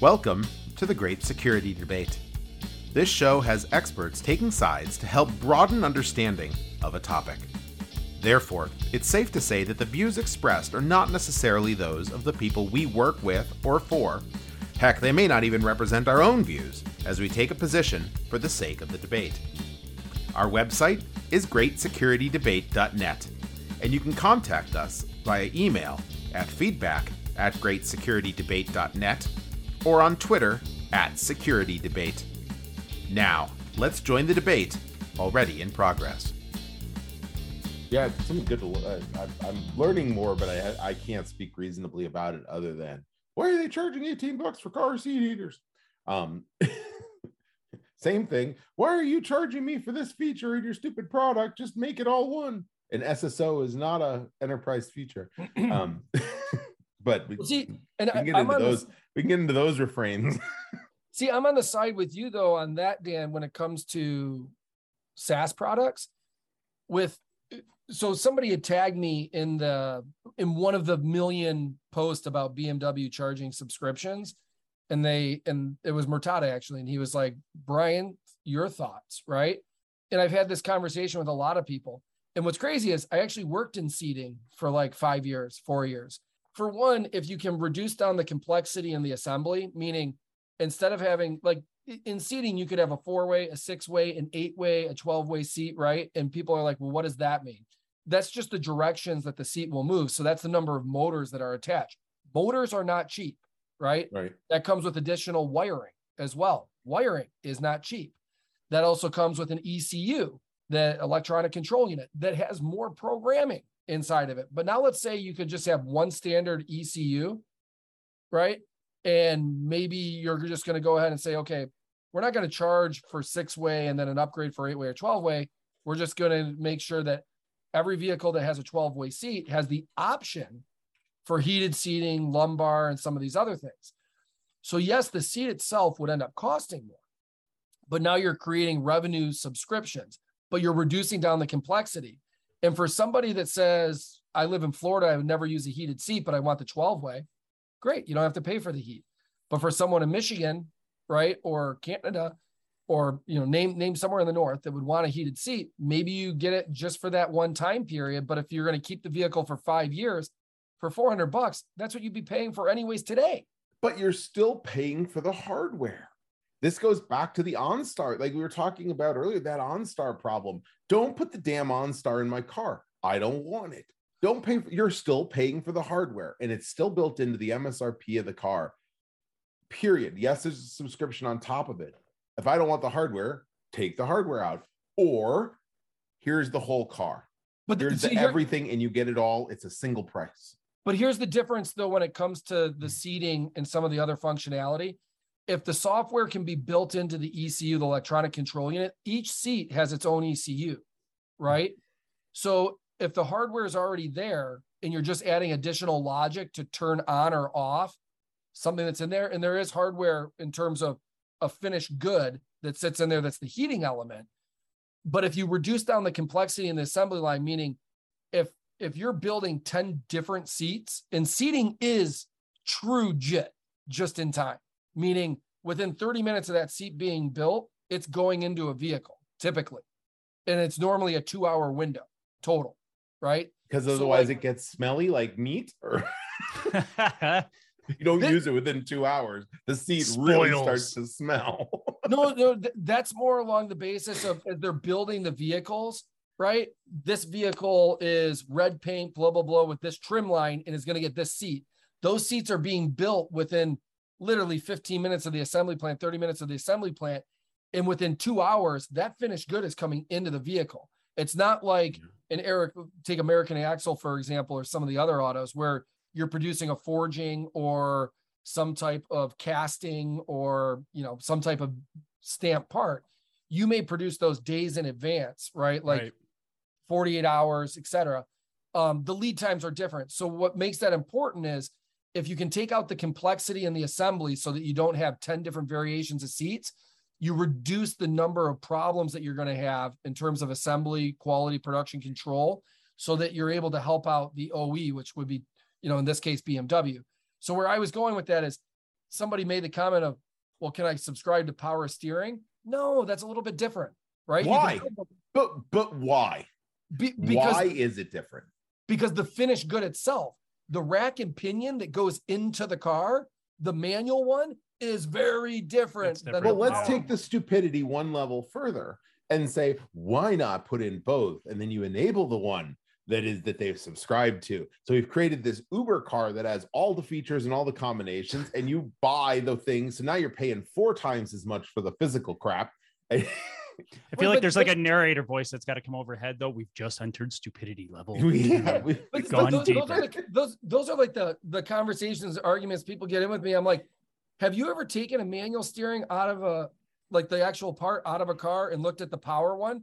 Welcome to the Great Security Debate. This show has experts taking sides to help broaden understanding of a topic. Therefore, it's safe to say that the views expressed are not necessarily those of the people we work with or for. Heck, they may not even represent our own views as we take a position for the sake of the debate. Our website is greatsecuritydebate.net, and you can contact us via email at feedback at greatsecuritydebate.net or on Twitter at securitydebate. Now, let's join the debate already in progress. Yeah, it's something good to. Uh, I, I'm learning more, but I I can't speak reasonably about it other than why are they charging 18 bucks for car seat heaters? Um, same thing. Why are you charging me for this feature in your stupid product? Just make it all one. And SSO is not a enterprise feature. Um, but we, see, and we can get I, into those. the, We can get into those refrains. see, I'm on the side with you though on that, Dan, when it comes to SaaS products. With so somebody had tagged me in the in one of the million posts about BMW charging subscriptions, and they and it was Murtada actually, and he was like, Brian, your thoughts, right? And I've had this conversation with a lot of people. And what's crazy is I actually worked in seating for like five years, four years. For one, if you can reduce down the complexity in the assembly, meaning instead of having like in seating, you could have a four way, a six way, an eight way, a 12 way seat, right? And people are like, well, what does that mean? That's just the directions that the seat will move. So that's the number of motors that are attached. Motors are not cheap, right? right. That comes with additional wiring as well. Wiring is not cheap. That also comes with an ECU, the electronic control unit, that has more programming inside of it. But now let's say you could just have one standard ECU, right? And maybe you're just going to go ahead and say, okay, we're not going to charge for six way and then an upgrade for eight way or 12 way. We're just going to make sure that every vehicle that has a 12 way seat has the option for heated seating, lumbar, and some of these other things. So, yes, the seat itself would end up costing more, but now you're creating revenue subscriptions, but you're reducing down the complexity. And for somebody that says, I live in Florida, I would never use a heated seat, but I want the 12 way, great. You don't have to pay for the heat. But for someone in Michigan, right, or Canada, or you know, name name somewhere in the north that would want a heated seat, maybe you get it just for that one time period. But if you're going to keep the vehicle for five years for 400 bucks, that's what you'd be paying for anyways today. but you're still paying for the hardware. This goes back to the OnStar, like we were talking about earlier, that OnStar problem. Don't put the damn OnStar in my car. I don't want it. Don't pay. For, you're still paying for the hardware, and it's still built into the MSRP of the car. Period. Yes, there's a subscription on top of it. If I don't want the hardware, take the hardware out. Or here's the whole car. But the- Here's see, the here- everything, and you get it all. It's a single price. But here's the difference though when it comes to the hmm. seating and some of the other functionality. If the software can be built into the ECU, the electronic control unit, each seat has its own ECU, right? So if the hardware is already there and you're just adding additional logic to turn on or off something that's in there, and there is hardware in terms of a finished good that sits in there that's the heating element. But if you reduce down the complexity in the assembly line, meaning if if you're building 10 different seats and seating is true JIT just in time, meaning within 30 minutes of that seat being built, it's going into a vehicle typically. And it's normally a two hour window total, right? Because So, otherwise like- it gets smelly like meat, or you don't Thi- use it within two hours. The seat really starts to smell. no, no, th- that's more along the basis of as they're building the vehicles, right? This vehicle is red paint, blah, blah, blah, with this trim line and is going to get this seat. Those seats are being built within literally 15 minutes of the assembly plant, 30 minutes of the assembly plant. And within two hours, that finished good is coming into the vehicle. It's not like an Eric, take American Axle, for example, or some of the other autos where you're producing a forging or some type of casting or you know some type of stamp part you may produce those days in advance right like Right. 48 hours etc um, the lead times are different so what makes that important is if you can take out the complexity in the assembly so that you don't have 10 different variations of seats you reduce the number of problems that you're going to have in terms of assembly quality production control so that you're able to help out the oe which would be you know in this case bmw so where i was going with that is somebody made the comment of, well, can I subscribe to power steering? No, that's a little bit different, right? Can Why? But but why? Be- because why is it different? because the finished good itself, the rack and pinion that goes into the car, the manual one is very different. It's than different. Well, let's power take the stupidity one level further and say, why not put in both? And then you enable the one that is that they've subscribed to. So we've created this Uber car that has all the features and all the combinations, and you buy the things. So now you're paying four times as much for the physical crap. I Wait, feel like but- there's like a narrator voice that's got to come overhead though. We've just entered stupidity level. Yeah, we- But, but gone those, those are the, those those are like the the conversations, arguments people get in with me. I'm like, have you ever taken a manual steering out of a like the actual part out of a car and looked at the power one?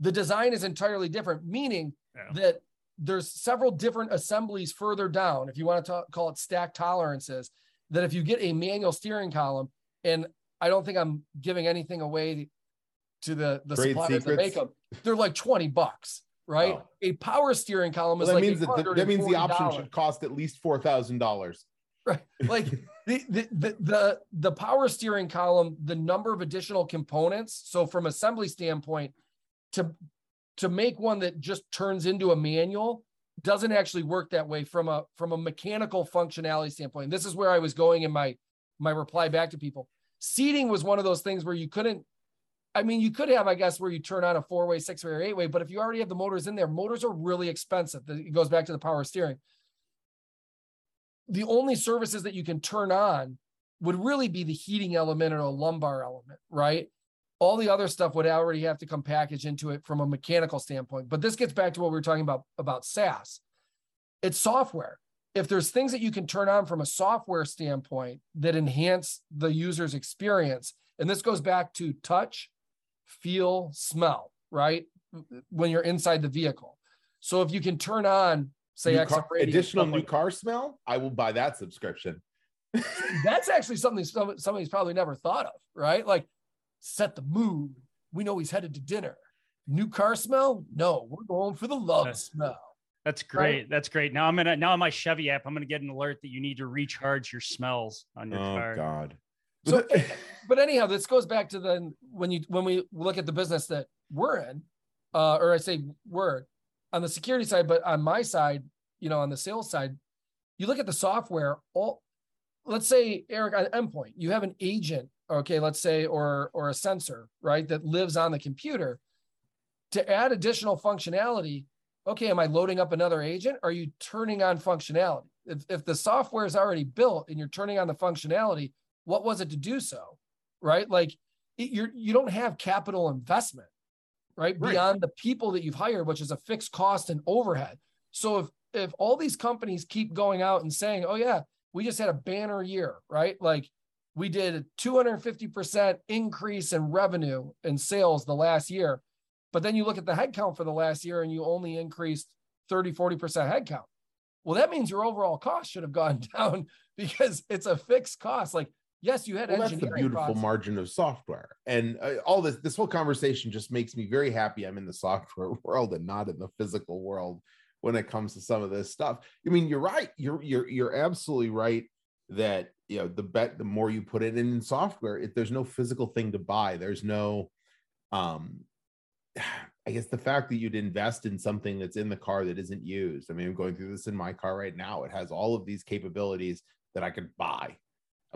The design is entirely different, meaning Yeah. that there's several different assemblies further down. If you want to talk, call it stack tolerances, that if you get a manual steering column, and I don't think I'm giving anything away to the the Trade suppliers that make secrets? them, they're like 20 bucks, right? Oh. A power steering column Well, is that like means that the, that means the option should cost at least four thousand dollars. right like the, the the the the power steering column the number of additional components so from assembly standpoint to to make one that just turns into a manual doesn't actually work that way from a from a mechanical functionality standpoint this is where i was going in my my reply back to people seating was one of those things where you couldn't i mean you could have i guess where you turn on a four way six way or eight way but if you already have the motors in there motors are really expensive it goes back to the power steering the only services that you can turn on would really be the heating element or a lumbar element, right? All the other stuff would already have to come packaged into it from a mechanical standpoint. But this gets back to what we were talking about about SaaS. It's software. If there's things that you can turn on from a software standpoint that enhance the user's experience, and this goes back to touch, feel, smell, right? When you're inside the vehicle. So if you can turn on, say, New car- radio, additional new like car smell. I will buy that subscription. that's actually something some- somebody's probably never thought of, right? Like set the mood. We know he's headed to dinner. New car smell? No, we're going for the love Uh, smell. That's great. That's great. Now I'm gonna now on my Chevy app, I'm gonna get an alert that you need to recharge your smells on your Oh car. Oh God. So, but anyhow, this goes back to then when you when we look at the business that we're in, uh, or I say we're on the security side, but on my side, you know, on the sales side, you look at the software. All let's say Eric on endpoint, you have an agent, okay, let's say, or or a sensor, right, that lives on the computer. To add additional functionality, okay, am I loading up another agent? Are you turning on functionality? If, if the software is already built and you're turning on the functionality, what was it to do so? Right? Like it, you're you don't have capital investment, right? Right. Beyond the people that you've hired, which is a fixed cost and overhead. So if if all these companies keep going out and saying, "Oh yeah, we just had a banner year," right? Like we did a 250% increase in revenue and sales the last year. But then you look at the headcount for the last year and you only increased 30, 40% headcount. Well, that means your overall cost should have gone down because it's a fixed cost. Like, yes, you had well, that's the beautiful costs. margin of software and uh, all this this whole conversation just makes me very happy i'm in the software world and not in the physical world when it comes to some of this stuff i mean you're right you're you're you're absolutely right that you know the bet the more you put it in, in software if there's no physical thing to buy there's no um I guess the fact that you'd invest in something that's in the car that isn't used. I mean, I'm going through this in my car right now. It has all of these capabilities that I could buy.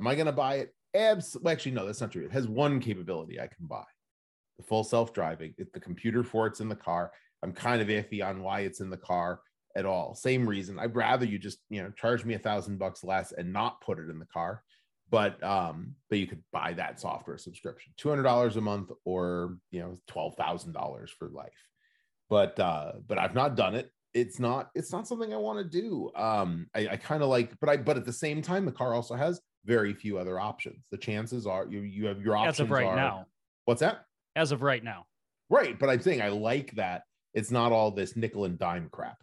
Am I going to buy it? Absolutely. Actually, no, that's not true. It has one capability I can buy the full self driving. The computer for it's in the car. I'm kind of iffy on why it's in the car at all. Same reason. I'd rather you just, you know, charge me a thousand bucks less and not put it in the car. But um, but you could buy that software subscription, two hundred dollars a month, or you know, twelve thousand dollars for life. But uh, but I've not done it. It's not it's not something I want to do. Um, I, I kind of like, but I but at the same time, the car also has very few other options. The chances are you you have your options As of right are, now. What's that? As of right now. Right, but I'm saying I like that it's not all this nickel and dime crap.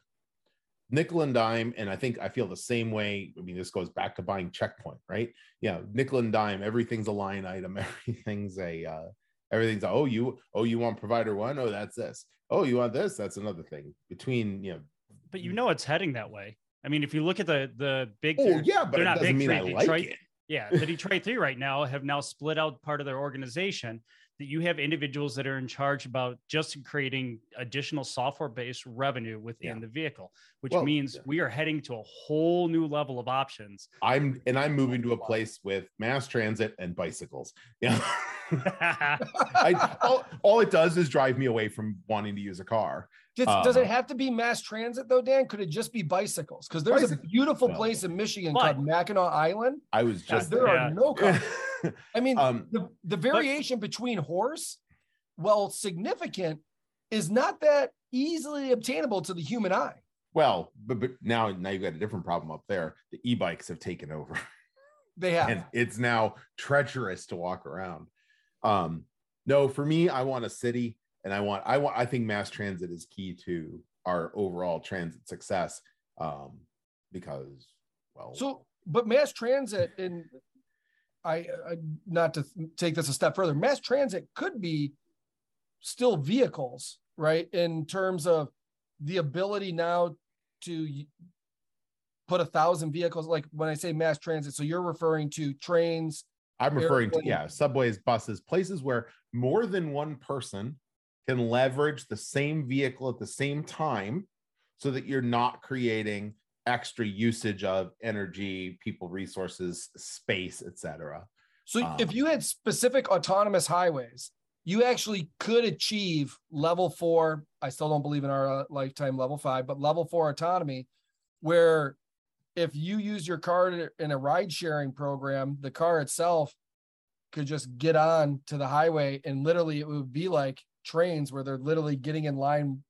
Nickel and dime, and I think I feel the same way. I mean, this goes back to buying Check Point, right? Yeah, nickel and dime, everything's a line item, everything's a uh everything's a, oh you oh you want provider one? Oh, that's this. Oh, you want this? That's another thing. Between you know, But you know it's heading that way. I mean, if you look at the the big oh yeah, but they're it not doesn't mean I like Detroit- it. Yeah, the Detroit Three right now have now split out part of their organization that you have individuals that are in charge about just creating additional software-based revenue within Yeah. the vehicle, which Well, means yeah. we are heading to a whole new level of options. I'm and I'm moving to a place with mass transit and bicycles. Yeah. I, all, all it does is drive me away from wanting to use a car. Does, does Um, it have to be mass transit though, Dan? Could it just be bicycles? Because there's a beautiful place in Michigan But- called Mackinac Island. I was just There Yeah. are no cars. I mean, um the, the variation between horse, well, significant, is not that easily obtainable to the human eye. well, but, but now now you've got a different problem up there. The e-bikes have taken over. They have. and it's now treacherous to walk around. Um, no, for me, I want a city, and I want I want I think mass transit is key to our overall transit success. Um, because well, So, but mass transit, and I, I not to take this a step further, mass transit could be still vehicles, right? In terms of the ability now to put a thousand vehicles, like when I say mass transit, so you're referring to trains. I'm referring to yeah, subways, buses, places where more than one person can leverage the same vehicle at the same time, so that you're not creating extra usage of energy, people, resources, space, etc. So Um, if you had specific autonomous highways, you actually could achieve level four. I still don't believe in our uh, lifetime level five, but level four autonomy, where if you use your car in a ride sharing program, the car itself could just get on to the highway and literally it would be like trains where they're literally getting in line.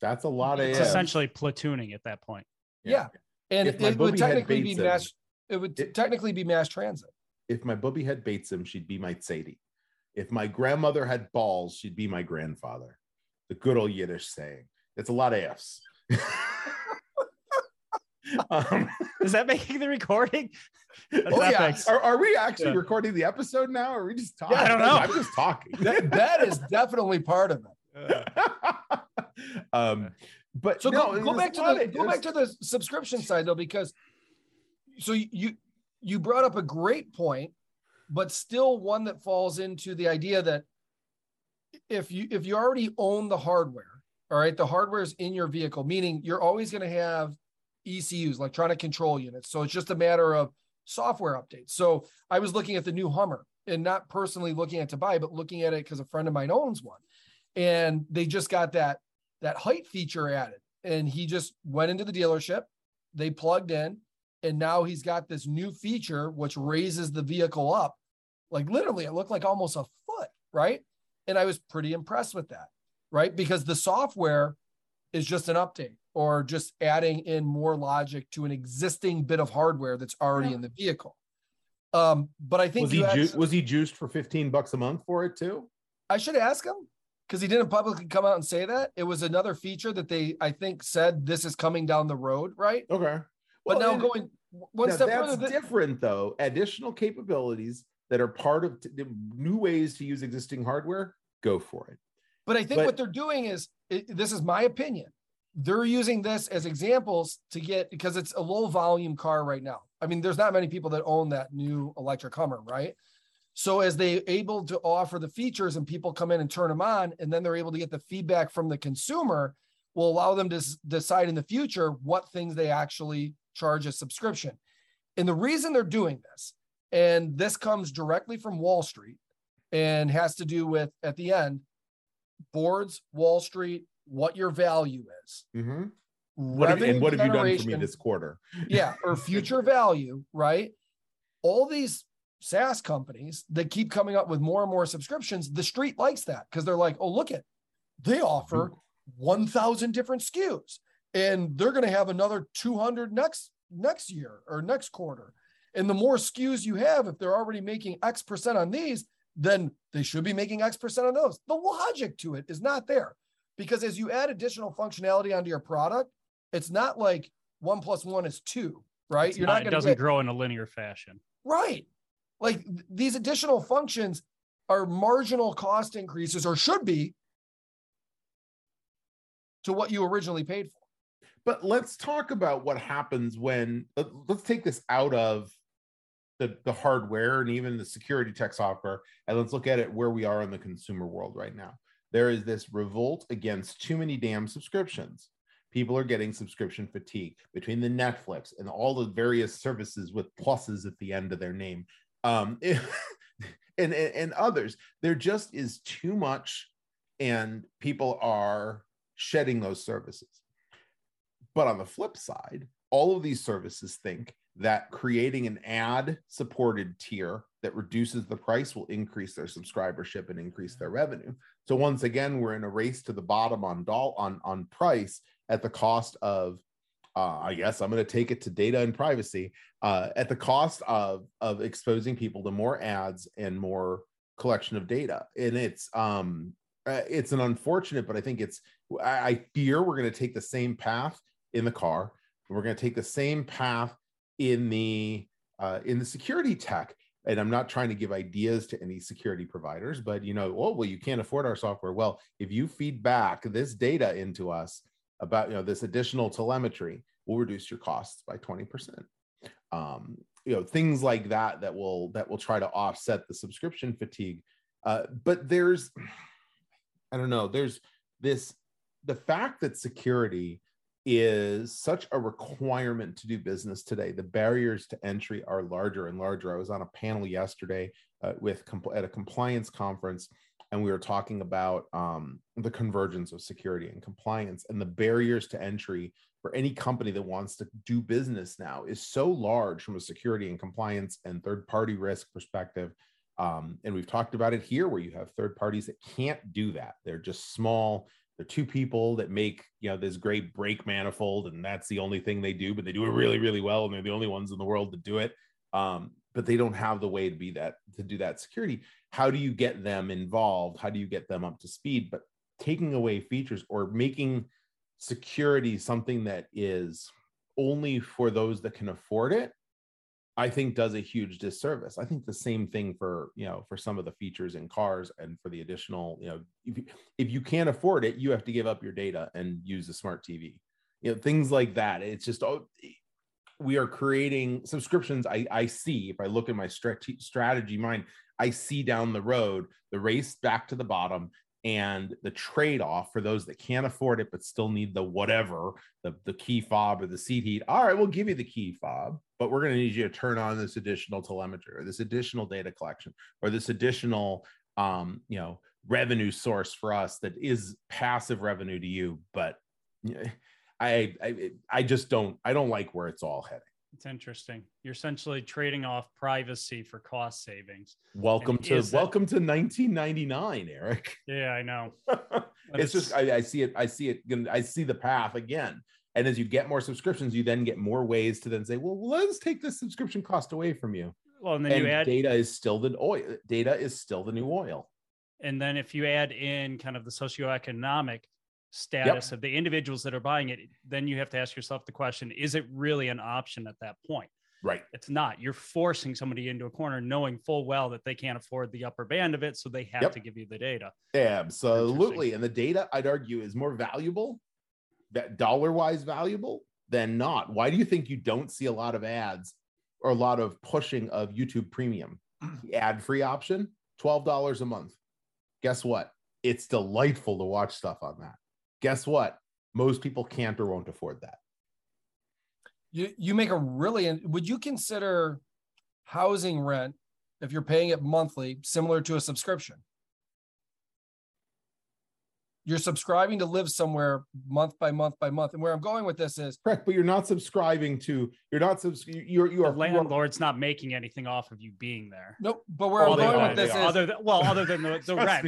That's a lot of It's ifs. essentially platooning at that point. Yeah. And it would technically be Bates in- mass, it would it- technically be mass transit. if my bubbe had beitzim, she'd be my zayde. If my grandmother had balls, she'd be my grandfather. The good old Yiddish saying. It's a lot of ifs. um, Is that making the recording? That's Oh, yeah. are, are we actually Yeah. recording the episode now? Or are we just talking? I don't know. I'm just talking. That, that is definitely part of it. um, but So no, go, go back to the go back to the subscription side though, because so you you brought up a great point, but still one that falls into the idea that if you if you already own the hardware, all right, the hardware is in your vehicle, meaning you're always going to have ECUs, electronic control units. So it's just a matter of software updates. So I was looking at the new Hummer and not personally looking at to buy, but looking at it because a friend of mine owns one, and they just got that that height feature added. And he just went into the dealership, they plugged in, and now he's got this new feature which raises the vehicle up. Like literally, it looked like almost a foot, right? And I was pretty impressed with that, right? Because the software is just an update or just adding in more logic to an existing bit of hardware that's already Yeah. in the vehicle. Um, but I think Was he, you ju- was he juiced for 15 bucks a month for it too? I should ask him because he didn't publicly come out and say that. It was another feature that they, I think, said this is coming down the road, right? Okay. But Well, now and- going one Now, step that's further, th- different though. Additional capabilities that are part of t- the new ways to use existing hardware. Go for it. but I think but- what they're doing is it, this is my opinion. They're using this as examples to get because it's a low volume car right now. I mean, there's not many people that own that new electric Hummer, right? So as they able to offer the features and people come in and turn them on, and then they're able to get the feedback from the consumer, will allow them to decide in the future what things they actually charge a subscription. And the reason they're doing this, and this comes directly from Wall Street and has to do with at the end boards, Wall Street, what your value is. Mhm. What have, and what have you done for me this quarter? yeah, or future value, right? All these SaaS companies that keep coming up with more and more subscriptions, the street likes that because they're like, oh, look at they offer 1,000 different SKUs and they're going to have another 200 next next year or next quarter. And the more SKUs you have, if they're already making X percent on these, then they should be making X percent on those. The logic to it is not there because as you add additional functionality onto your product, it's not like one plus one is two, right? It's You're not- not it doesn't get grow in a linear fashion. right. Like th- these additional functions are marginal cost increases or should be to what you originally paid for. But let's talk about what happens when let- let's take this out of the, the hardware and even the security tech software, and let's look at it where we are in the consumer world right now. There is this revolt against too many damn subscriptions. People are getting subscription fatigue between the Netflix and all the various services with pluses at the end of their name. Um, and, and, and others. There just is too much, and people are shedding those services. But on the flip side, all of these services think that creating an ad supported tier that reduces the price will increase their subscribership and increase their revenue. So once again, we're in a race to the bottom on doll on on price at the cost of uh, I guess I'm going to take it to data and privacy uh, at the cost of of exposing people to more ads and more collection of data. And it's um uh, it's an unfortunate, but I think it's I, I fear we're going to take the same path in the car. We're going to take the same path in the uh, in the security tech. And I'm not trying to give ideas to any security providers, but you know, oh well, you can't afford our software. Well, if you feed back this data into us about you know this additional telemetry, we'll reduce your costs by 20%. Um, you know, things like that that will that will try to offset the subscription fatigue. Uh, but there's, I don't know, there's this the fact that security is such a requirement to do business today. The barriers to entry are larger and larger. I was on a panel yesterday uh, with at a compliance conference, and we were talking about um, the convergence of security and compliance and the barriers to entry for any company that wants to do business now is so large from a security and compliance and third party risk perspective. Um, and we've talked about it here where you have third parties that can't do that. They're just small they're two people that make you know this great brake manifold and that's the only thing they do but they do it really really well and they're the only ones in the world to do it. Um, but they don't have the way to be that to do that security. How do you get them involved? How do you get them up to speed? But taking away features or making security something that is only for those that can afford it I think does a huge disservice. I think the same thing for you know for some of the features in cars and for the additional you know if you, if you can't afford it, you have to give up your data and use a smart TV. You know things like that. It's just oh, we are creating subscriptions. I I see if I look at my strategy mind, I see down the road the race back to the bottom and the trade-off for those that can't afford it but still need the whatever the, the key fob or the seat heat all right we'll give you the key fob but we're going to need you to turn on this additional telemetry or this additional data collection or this additional um, you know revenue source for us that is passive revenue to you but I, I i just don't i don't like where it's all heading it's interesting. You're essentially trading off privacy for cost savings. Welcome and to welcome to 1999, Eric. Yeah, I know. it's, it's, just I, I, see it. I see it. I see the path again. And as you get more subscriptions, you then get more ways to then say, well, let's take this subscription cost away from you. Well, and then and you add data is still the oil. Data is still the new oil. And then if you add in kind of the socioeconomic status yep. of the individuals that are buying it, then you have to ask yourself the question is it really an option at that point? Right. It's not. You're forcing somebody into a corner knowing full well that they can't afford the upper band of it. So they have yep. to give you the data. Absolutely. And the data, I'd argue, is more valuable, that dollar wise valuable than not. Why do you think you don't see a lot of ads or a lot of pushing of YouTube premium? Ad free option, $12 a month. Guess what? It's delightful to watch stuff on that guess what? Most people can't or won't afford that. You you make a really would you consider housing rent if you're paying it monthly similar to a subscription? You're subscribing to live somewhere month by month by month. And where I'm going with this is correct, but you're not subscribing to you're not subs you're you are the landlord's not making anything off of you being there. Nope. But where well, I'm going with this is other than well, other than the, the rent.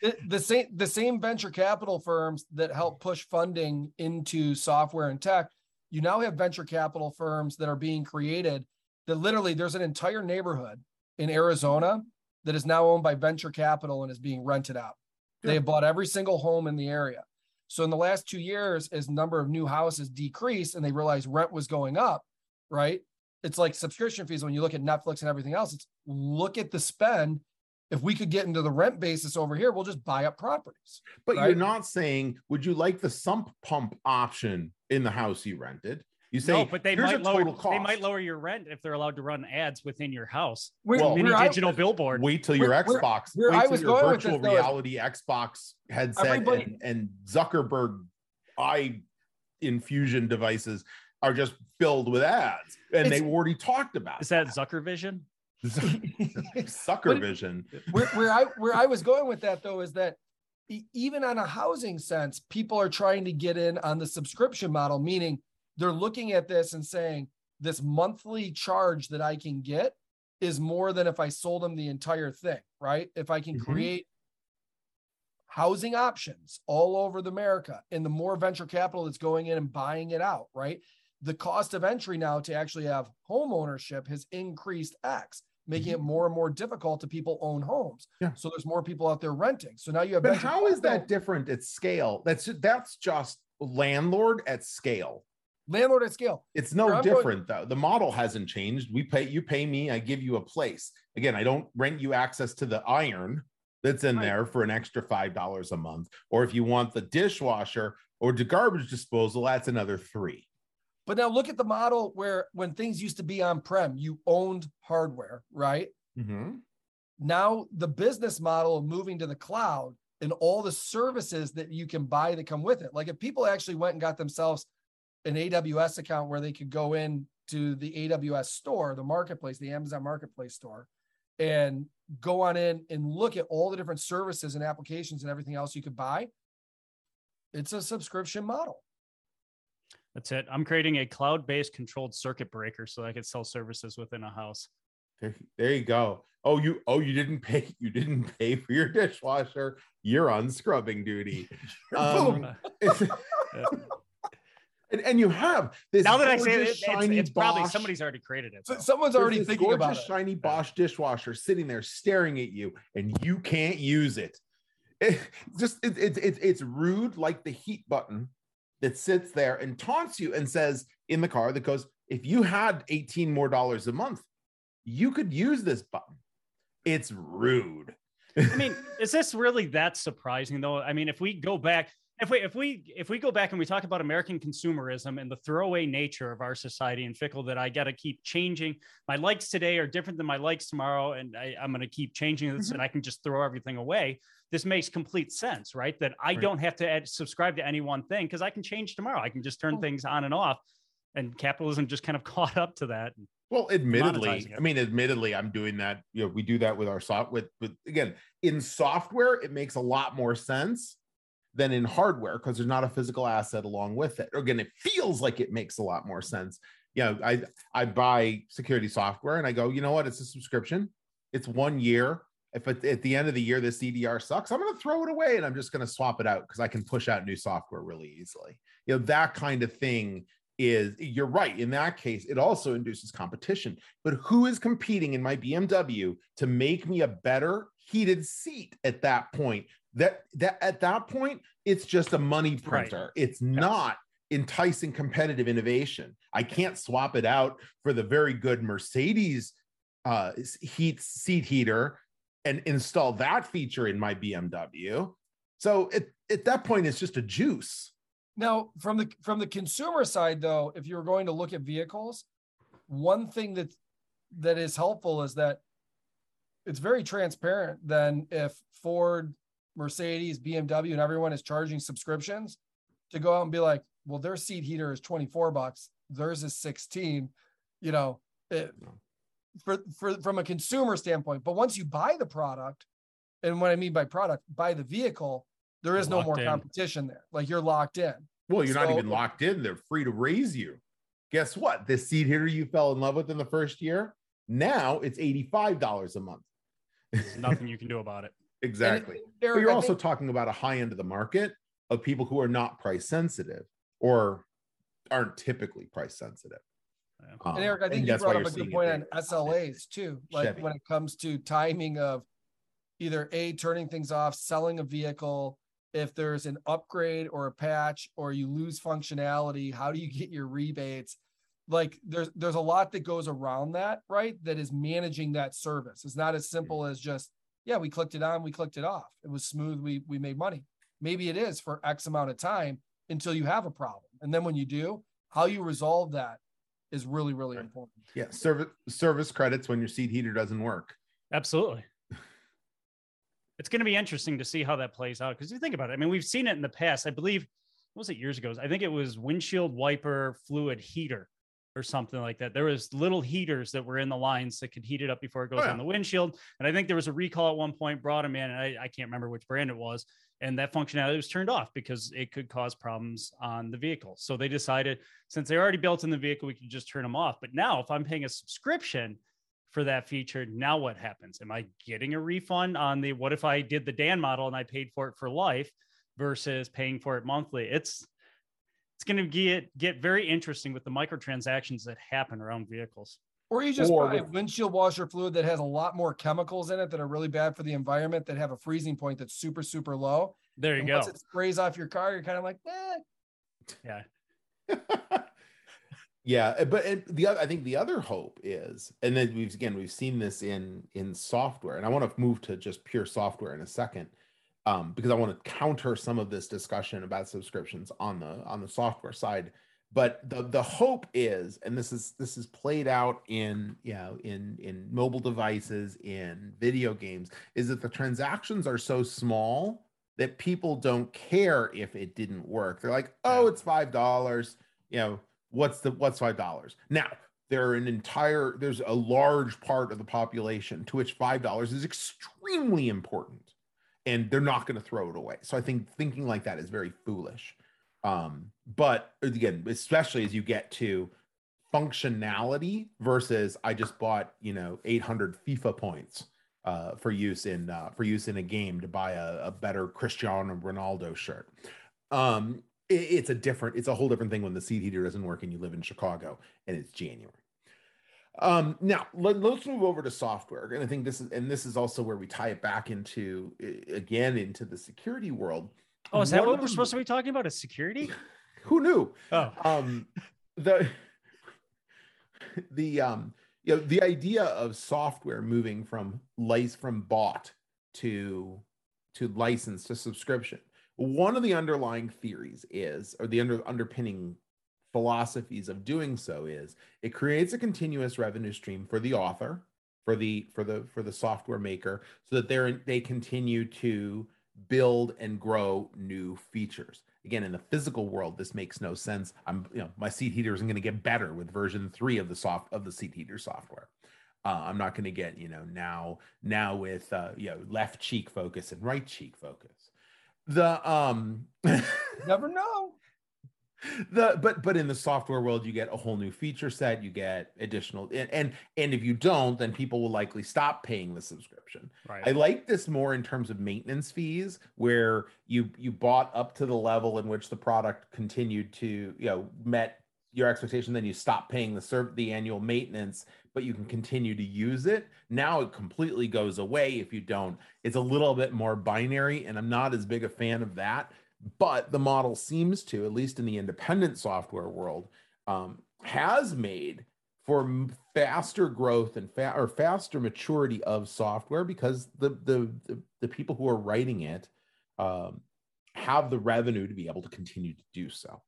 The, the same the same venture capital firms that help push funding into software and tech. You now have venture capital firms that are being created that literally there's an entire neighborhood in Arizona that is now owned by venture capital and is being rented out. They have bought every single home in the area. So in the last two years, as number of new houses decreased and they realized rent was going up, right? It's like subscription fees when you look at Netflix and everything else. It's look at the spend. If we could get into the rent basis over here, we'll just buy up properties. But right? you're not saying, would you like the sump pump option in the house you rented? You say, no, but they might lower total they might lower your rent if they're allowed to run ads within your house. Where, Well, Mini where I- digital billboard. Wait till your Where- where- Xbox, where wait I till was your going with virtual this, though, reality Xbox headset and, and Zuckerberg eye infusion devices are just filled with ads, and It's- they already talked about Is that Zucker Vision? Sucker Vision. where, where I where I was going with that though is that even on a housing sense, people are trying to get in on the subscription model, meaning they're looking at this and saying this monthly charge that I can get is more than if I sold them the entire thing, right? If I can Mhm. create housing options all over the America and the more venture capital that's going in and buying it out, right? The cost of entry now to actually have home ownership has increased X, making it more and more difficult to people own homes. Yeah. So there's more people out there renting. So now you have But how is that different at scale? That's that's just landlord at scale. Landlord at scale? It's no I'm going- different though. The model hasn't changed. We pay you pay me, I give you a place. Again, I don't rent you access to the iron that's in Right. there for an extra five dollars a month. Or if you want the dishwasher or the garbage disposal, that's another three. But now look at the model where when things used to be on prem, you owned hardware, right? Mhm. now the business model of moving to the cloud and all the services that you can buy that come with it. Like if people actually went and got themselves an AWS account where they could go in to the AWS store, the marketplace, the Amazon marketplace store, and go on in and look at all the different services and applications and everything else you could buy. It's a subscription model. That's it. I'm creating a cloud-based controlled circuit breaker so I could sell services within a house. There, there you go. Oh, you oh you didn't pay you didn't pay for your dishwasher. You're on scrubbing duty. Um, it's- and, and you have this now that I say it, gorgeous, it's, shiny it's probably Bosch- somebody's already created it. So though. someone's There's already this thinking about gorgeous it. shiny Bosch dishwasher sitting there staring at you, and you can't use it. It- just it, it, it, it's rude, like the heat button that sits there and taunts you and says in the car that goes, "If you had 18 more dollars a month, you could use this button." It's rude. I mean, is this really that surprising though? I mean, if we go back, if we if we if we go back and we talk about American consumerism and the throwaway nature of our society and fickle that I got to keep changing. My likes today are different than my likes tomorrow, and I, I'm going to keep changing this, mm-hmm. and I can just throw everything away. This makes complete sense, right? That I Right. don't have to add, subscribe to any one thing because I can change tomorrow. I can just turn Oh. things on and off, and capitalism just kind of caught up to that. Well, admittedly. I mean, admittedly, I'm doing that. You know, we do that with our soft with, with again in software, it makes a lot more sense than in hardware because there's not a physical asset along with it. Again, it feels like it makes a lot more sense. You know, I I buy security software and I go, you know what? It's a subscription. It's one year. If at, at the end of the year this CDR sucks, I'm going to throw it away and I'm just going to swap it out because I can push out new software really easily. You know, that kind of thing is you're right in that case it also induces competition but who is competing in my bmw to make me a better heated seat at that point that that at that point it's just a money Right. printer it's not enticing competitive innovation i can't swap it out for the very good mercedes uh heat seat heater and install that feature in my bmw so at, at that point it's just a juice Now, from the from the consumer side, though, if you're going to look at vehicles, one thing that that is helpful is that it's very transparent. Then, if Ford, Mercedes, BMW, and everyone is charging subscriptions, to go out and be like, well, their seat heater is 24 bucks, theirs is 16, you know, it, for, for from a consumer standpoint. But once you buy the product, and what I mean by product, buy the vehicle, there is no more in. competition there. Like you're locked in. Well, you're not even locked in. They're free to raise you. Guess what? This seat heater you fell in love with in the first year, now it's $85 a month. There's nothing you can do about it. exactly. But you're I also think- talking about a high end of the market of people who are not price sensitive or aren't typically price sensitive. Um, And Eric, I think you brought up a good point on. SLAs too. Like Chevy. when it comes to timing of either A, turning things off, selling a vehicle, if there's an upgrade or a patch or you lose functionality, how do you get your rebates? Like there's there's a lot that goes around that, right? That is managing that service. It's not as simple as just, yeah, we clicked it on, we clicked it off. It was smooth, we we made money. Maybe it is for X amount of time until you have a problem. And then when you do, how you resolve that is really really important. Yeah, service service credits when your seat heater doesn't work. Absolutely. it's going to be interesting to see how that plays out because you think about it. I mean, we've seen it in the past. I believe, what was it years ago? I think it was windshield wiper fluid heater or something like that. There was little heaters that were in the lines that could heat it up before it oh, goes Oh, yeah. on the windshield. And I think there was a recall at one point, brought them in, and I, I can't remember which brand it was. And that functionality was turned off because it could cause problems on the vehicle. So they decided since they're already built in the vehicle, we could just turn them off. But now, if I'm paying a subscription for that feature, now what happens? Am I getting a refund on the what if I did the Dan model and I paid for it for life versus paying for it monthly? It's it's going to get get very interesting with the microtransactions that happen around vehicles. Or you just Or buy with- windshield washer fluid that has a lot more chemicals in it that are really bad for the environment that have a freezing point that's super super low. There you And go. Once it sprays off your car, you're kind of like, eh. Yeah. yeah, uh, but it, the oth- I think the other hope is, and then we've again we've seen this in in software, and I want to move to just pure software in a second, um, because I want to counter some of this discussion about subscriptions on the on the software side. But the the hope is, and this is this is played out in you know in in mobile devices, in video games, is that the transactions are so small that people don't care if it didn't work. They're like, oh, it's five dollars. You know, what's the what's five dollars? Now there are an entire there's a large part of the population to which five dollars is extremely important, and they're not going to throw it away. So I think thinking like that is very foolish. Um, but again, especially as you get to functionality versus I just bought you know 800 FIFA points uh, for use in uh, for use in a game to buy a, a better Cristiano Ronaldo shirt. Um, it- it's a different, it's a whole different thing when the seat heater doesn't work and you live in Chicago and it's January. Um, now let, us move over to software, and I think this is, and this is also where we tie it back into again into the security world. Oh, is that One what we're the- supposed to be talking about? Is security? Who knew? Oh, um the the um you know the idea of software moving from license from bought to to license to subscription one of the underlying theories is or the under underpinning philosophies of doing so is it creates a continuous revenue stream for the author for the for the for the software maker so that they're they continue to build and grow new features. Again in the physical world this makes no sense. I'm you know my seat heater isn't going to get better with version 3 of the soft of the seat heater software. Uh, i'm not going to get you know now now with uh, you know left cheek focus and right cheek focus. The um Never know. The but but in the software world you get a whole new feature set you get additional and and, and if you don't then people will likely stop paying the subscription right. I like this more in terms of maintenance fees, where you you bought up to the level in which the product continued to you know met your expectation, then you stop paying the serv the annual maintenance, but you can continue to use it. Now it completely goes away if you don't. It's a little bit more binary, and I'm not as big a fan of that. But the model seems to, at least in the independent software world, um, has made for faster growth and fa- or faster maturity of software because the the the, the people who are writing it um, have the revenue to be able to continue to do so.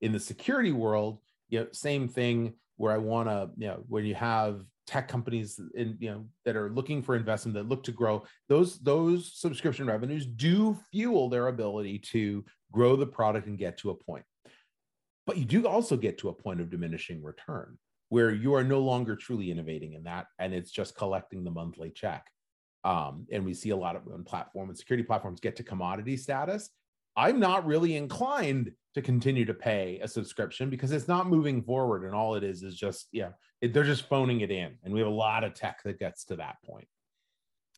In the security world, you know, same thing where I want to, you know, when you have tech companies in you know that are looking for investment that look to grow those those subscription revenues do fuel their ability to grow the product and get to a point. But you do also get to a point of diminishing return where you are no longer truly innovating in that and it's just collecting the monthly check. Um, and we see a lot of when platform and security platforms get to commodity status i'm not really inclined to continue to pay a subscription because it's not moving forward and all it is is just yeah it, they're just phoning it in and we have a lot of tech that gets to that point.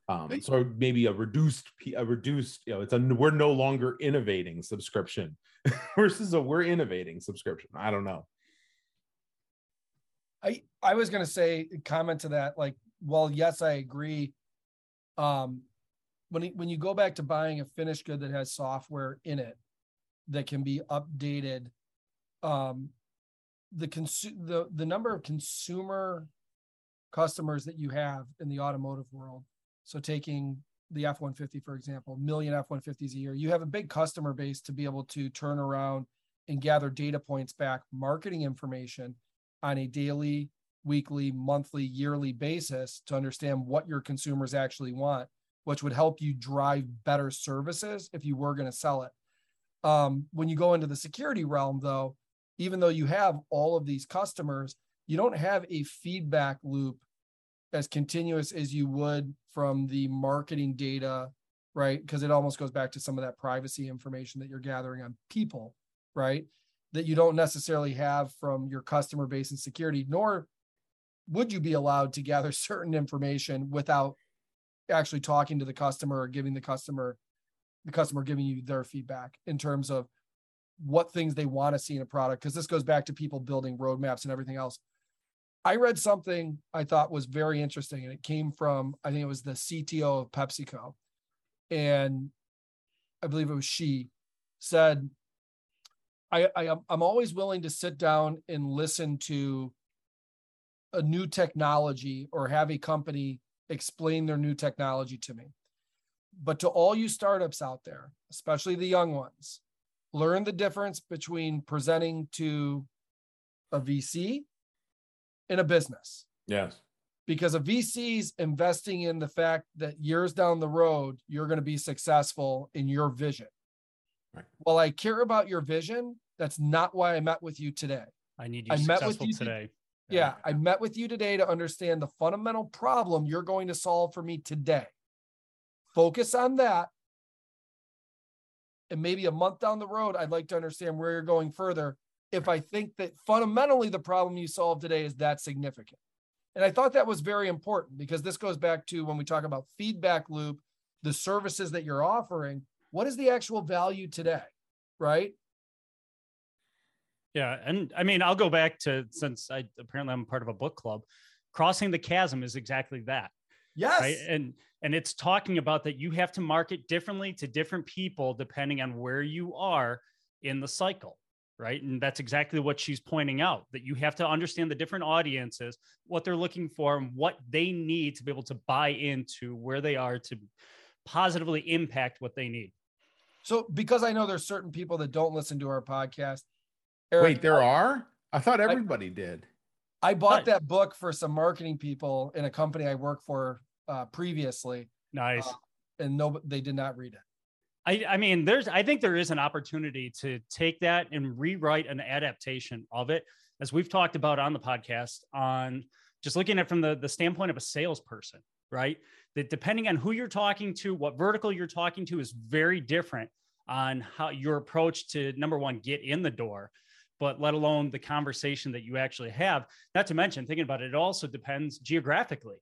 Um, so maybe a reduced a reduced you know it's a we're no longer innovating subscription versus a we're innovating subscription. I don't know. I I was gonna say comment to that like well yes I agree. Um, when when you go back to buying a finished good that has software in it that can be updated, um, the consu- the the number of consumer customers that you have in the automotive world. So taking the F one fifty for example, million F one fifties a year, you have a big customer base to be able to turn around and gather data points back, marketing information on a daily, weekly, monthly, yearly basis to understand what your consumers actually want, which would help you drive better services if you were going to sell it. Um, when you go into the security realm, though, even though you have all of these customers, you don't have a feedback loop as continuous as you would from the marketing data, right? Because it almost goes back to some of that privacy information that you're gathering on people, right? That you don't necessarily have from your customer base and security, nor would you be allowed to gather certain information without actually talking to the customer or giving the customer the customer giving you their feedback in terms of what things they want to see in a product because this goes back to people building roadmaps and everything else. I read something i thought was very interesting and it came from i think it was the cto of pepsico. And i believe it was she said I, I i'm always willing to sit down and listen to a new technology or have a company explain their new technology to me but to all you startups out there, especially the young ones, learn the difference between presenting to a VC and a business. Yes. Because a VC's investing in the fact that years down the road, you're going to be successful in your vision. Right. Well, I care about your vision. That's not why I met with you today. I need you I met with you today. Yeah, I met with you today to understand the fundamental problem you're going to solve for me today. Focus on that. And maybe a month down the road, I'd like to understand where you're going further. If I think that fundamentally the problem you solve today is that significant. And I thought that was very important because this goes back to when we talk about feedback loop, the services that you're offering. What is the actual value today? Right. Yeah, and I mean, I'll go back to since I apparently I'm part of a book club. Crossing the chasm is exactly that. Yes. Right. And and it's talking about that you have to market differently to different people depending on where you are in the cycle. Right. And that's exactly what she's pointing out that you have to understand the different audiences, what they're looking for, and what they need to be able to buy into where they are to positively impact what they need. So, because I know there's certain people that don't listen to our podcast, Wait, there are? I thought everybody did. I bought Nice. that book for some marketing people in a company I worked for uh, previously, Nice. Uh, and no, they did not read it. I, I mean, there's, I think there is an opportunity to take that and rewrite an adaptation of it, as we've talked about on the podcast, on just looking at it from the, the standpoint of a salesperson, right? That depending on who you're talking to, what vertical you're talking to is very different on how your approach to number one, get in the door, but let alone the conversation that you actually have. Not to mention, thinking about it, it also depends geographically,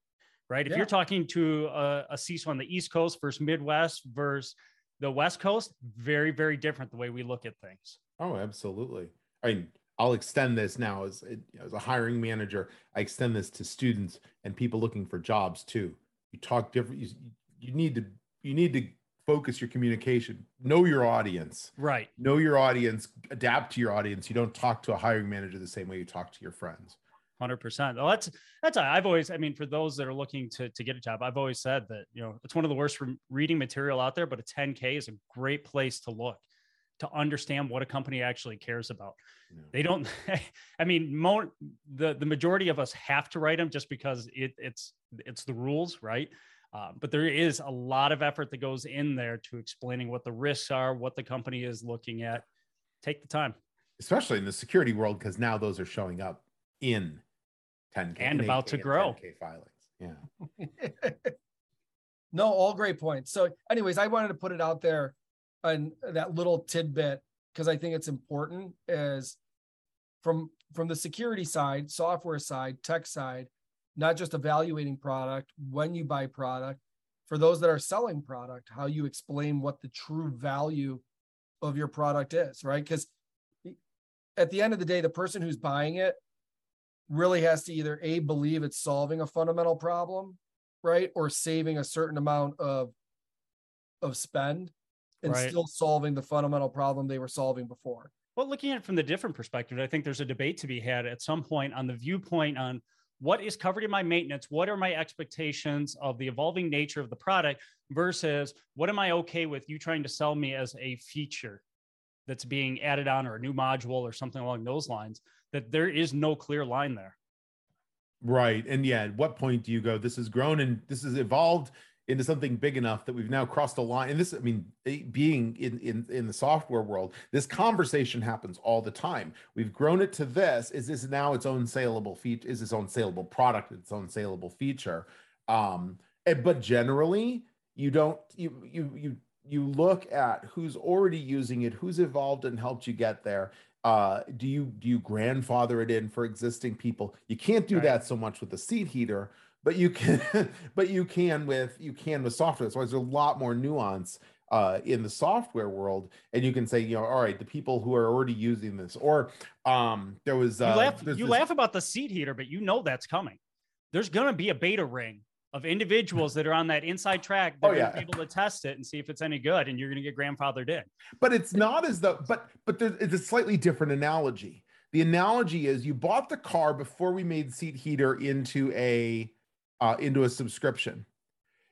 right? If you're talking to a, a CISO on the East Coast versus Midwest versus the West Coast, very, very different the way we look at things. Oh, absolutely. I mean, I'll extend this now as as a hiring manager. I extend this to students and people looking for jobs too. You talk different. You, you need to you need to focus your communication. Know your audience. Right. Know your audience. Adapt to your audience. You don't talk to a hiring manager the same way you talk to your friends. Hundred percent. Well, that's that's. I've always. I mean, for those that are looking to to get a job, I've always said that you know it's one of the worst re- reading material out there, but a 10k is a great place to look to understand what a company actually cares about. They don't. I mean, mo- the the majority of us have to write them just because it, it's it's the rules, right? Uh, but there is a lot of effort that goes in there to explaining what the risks are, what the company is looking at. Take the time. Especially in the security world, because now those are showing up in 10k And in about 8K to grow. 10K filings. Yeah. no, all great points. So, anyways, I wanted to put it out there and that little tidbit because I think it's important as from from the security side, software side, tech side, not just evaluating product when you buy product, for those that are selling product, how you explain what the true value of your product is, right? Because at the end of the day, the person who's buying it really has to either a believe it's solving a fundamental problem right or saving a certain amount of of spend and Right. still solving the fundamental problem they were solving before Well, looking at it from the different perspective, I think there's a debate to be had at some point on the viewpoint on what is covered in my maintenance, what are my expectations of the evolving nature of the product versus what am I okay with you trying to sell me as a feature, that's being added on or a new module or something along those lines that there is no clear line there Right. And yeah, at what point do you go, this has grown and this has evolved into something big enough that we've now crossed a line? And this, I mean, being in, in, in the software world, this conversation happens all the time. We've grown it to this. Is this now its own saleable feature? Is its own saleable product, its own saleable feature? Um, and, but generally, you don't, you, you, you, you look at who's already using it, who's evolved and helped you get there, uh, do you do you grandfather it in for existing people? You can't do right. that so much with the seat heater, but you can, but you can with you can with software. So there's a lot more nuance uh, in the software world, and you can say, you know, all right, the people who are already using this, or um, there was uh, you laugh you this, laugh about the seat heater, but you know that's coming. There's going to be a beta ring of individuals that are on that inside track that oh, yeah. are able to test it and see if it's any good and you're going to get grandfathered in but it's not as though but but there's it's a slightly different analogy the analogy is you bought the car before we made seat heater into a uh, into a subscription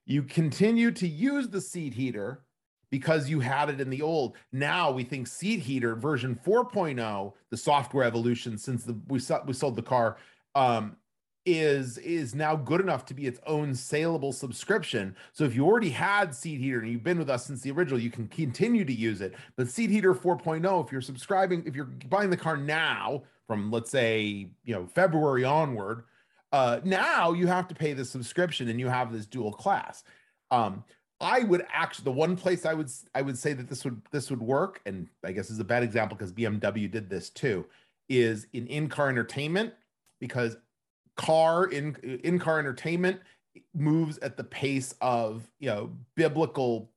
you continue to use the seat heater because you had it in the old now we think seat heater version 4.0 the software evolution since the we, we sold the car um, is is now good enough to be its own saleable subscription. So if you already had Seat Heater and you've been with us since the original, you can continue to use it. But Seat Heater 4.0, if you're subscribing, if you're buying the car now from let's say you know February onward, uh, now you have to pay the subscription and you have this dual class. Um, I would actually the one place I would I would say that this would this would work, and I guess is a bad example because BMW did this too, is in in-car entertainment because car in in car entertainment moves at the pace of you know biblical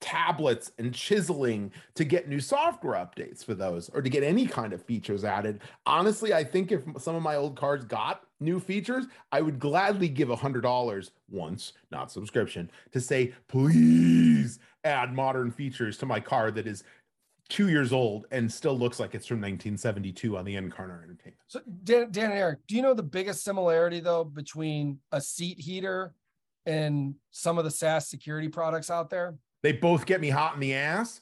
tablets and chiseling to get new software updates for those or to get any kind of features added honestly i think if some of my old cars got new features i would gladly give a hundred dollars once not subscription to say please add modern features to my car that is two years old and still looks like it's from 1972 on the in-car entertainment. So Dan, Dan and Eric, do you know the biggest similarity though between a seat heater and some of the SaaS security products out there? They both get me hot in the ass.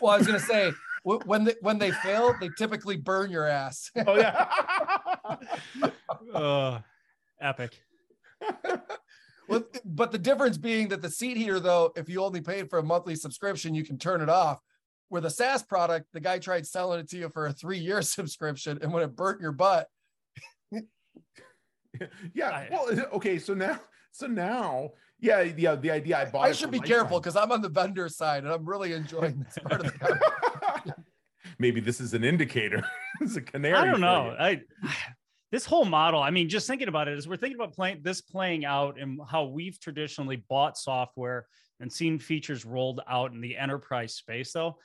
Well, I was gonna say when they when they fail, they typically burn your ass. oh yeah. uh, epic. well, but the difference being that the seat heater, though, if you only paid for a monthly subscription, you can turn it off with a SaaS product, the guy tried selling it to you for a three year subscription, and when it burnt your butt. yeah. Well, okay. So now, so now, yeah, yeah. The idea I bought. I should be careful because I'm on the vendor side and I'm really enjoying this part of the. Maybe this is an indicator. it's a canary. I don't know. I this whole model. I mean, just thinking about it as we're thinking about playing this playing out and how we've traditionally bought software and seen features rolled out in the enterprise space, though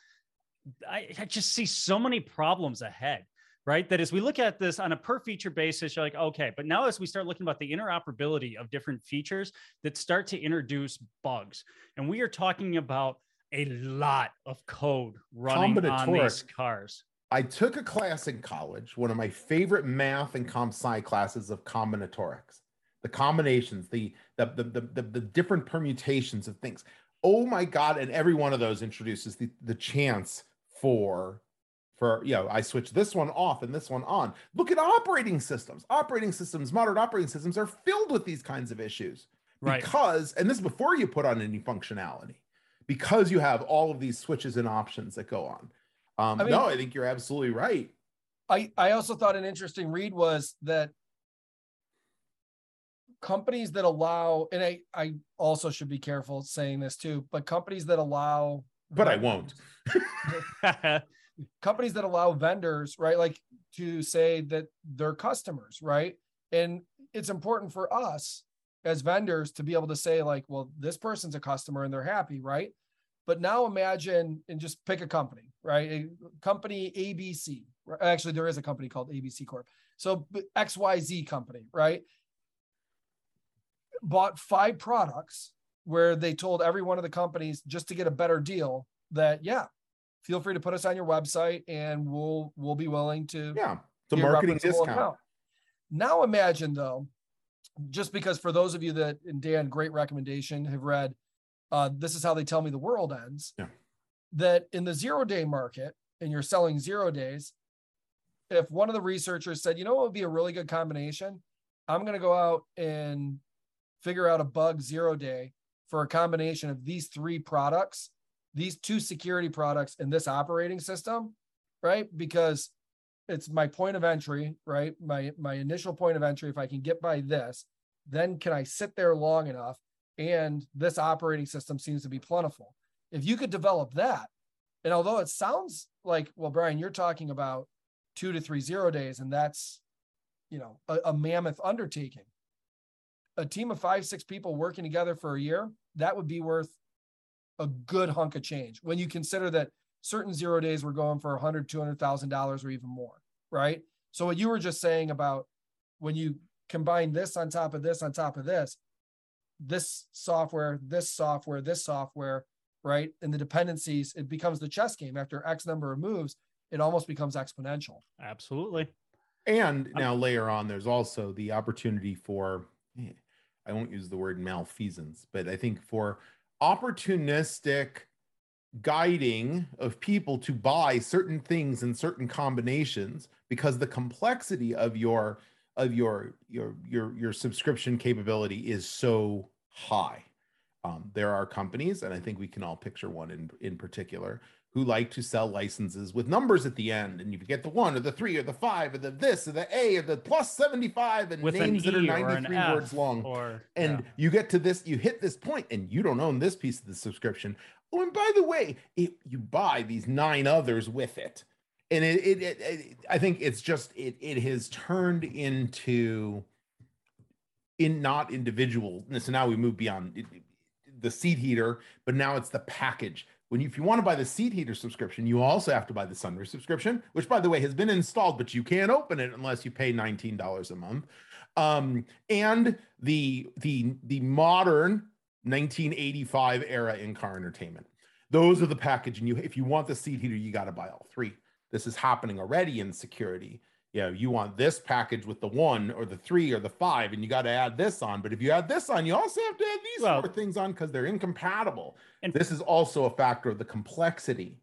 I, I just see so many problems ahead right? That as we look at this on a per feature basis, you're like, okay, but now as we start looking about the interoperability of different features that start to introduce bugs, and we are talking about a lot of code running on these cars. I took a class in college, one of my favorite math and comp sci classes of combinatorics, the combinations, the the, the the the the different permutations of things. Oh my god! And every one of those introduces the the chance for for you know i switch this one off and this one on look at operating systems operating systems modern operating systems are filled with these kinds of issues right because and this is before you put on any functionality because you have all of these switches and options that go on um I mean, no i think you're absolutely right i i also thought an interesting read was that companies that allow and i i also should be careful saying this too but companies that allow but I won't. companies that allow vendors, right, like to say that they're customers, right? And it's important for us as vendors to be able to say, like, well, this person's a customer and they're happy, right? But now imagine and just pick a company, right? A company ABC. Actually, there is a company called ABC Corp. So XYZ company, right? Bought five products where they told every one of the companies just to get a better deal that yeah feel free to put us on your website and we'll we'll be willing to yeah the marketing discount amount. now imagine though just because for those of you that and dan great recommendation have read uh, this is how they tell me the world ends yeah that in the zero day market and you're selling zero days, if one of the researchers said, you know what would be a really good combination? I'm going to go out and figure out a bug zero day for a combination of these three products, these two security products in this operating system, right? Because it's my point of entry, right? My my initial point of entry. If I can get by this, then can I sit there long enough? And this operating system seems to be plentiful. If you could develop that, and although it sounds like, well, Brian, you're talking about two to three zero days, and that's you know a, a mammoth undertaking. A team of five, six people working together for a year, that would be worth a good hunk of change when you consider that certain zero days were going for a hundred, two hundred thousand dollars or even more, right? So what you were just saying about when you combine this on top of this on top of this, this software, this software, this software, right? And the dependencies, it becomes the chess game. After X number of moves, it almost becomes exponential. Absolutely. And um, now layer on, there's also the opportunity for, eh, I won't use the word malfeasance, but I think for opportunistic guiding of people to buy certain things in certain combinations because the complexity of your of your your your your subscription capability is so high. Um, there are companies and i think we can all picture one in in particular who like to sell licenses with numbers at the end and you get the one or the three or the five or the this or the a or the plus 75 and With an names that are E or 93 words long. Or and yeah. you get to this you hit this point and you don't own this piece of the subscription oh and by the way it, you buy these nine others with it and it, it, it, it i think it's just it it has turned into in not individual so now we move beyond the seat heater but now it's the package. When you, if you want to buy the seat heater subscription you also have to buy the sunroof subscription which by the way has been installed but you can't open it unless you pay $19 a month. Um, and the the the modern 1985 era in car entertainment. Those are the package, and you if you want the seat heater, you got to buy all three. This is happening already in security. You know, you want this package with the one or the three or the five, and you got to add this on. But if you add this on, you also have to add these Well- four things on because they're incompatible. And this is also a factor of the complexity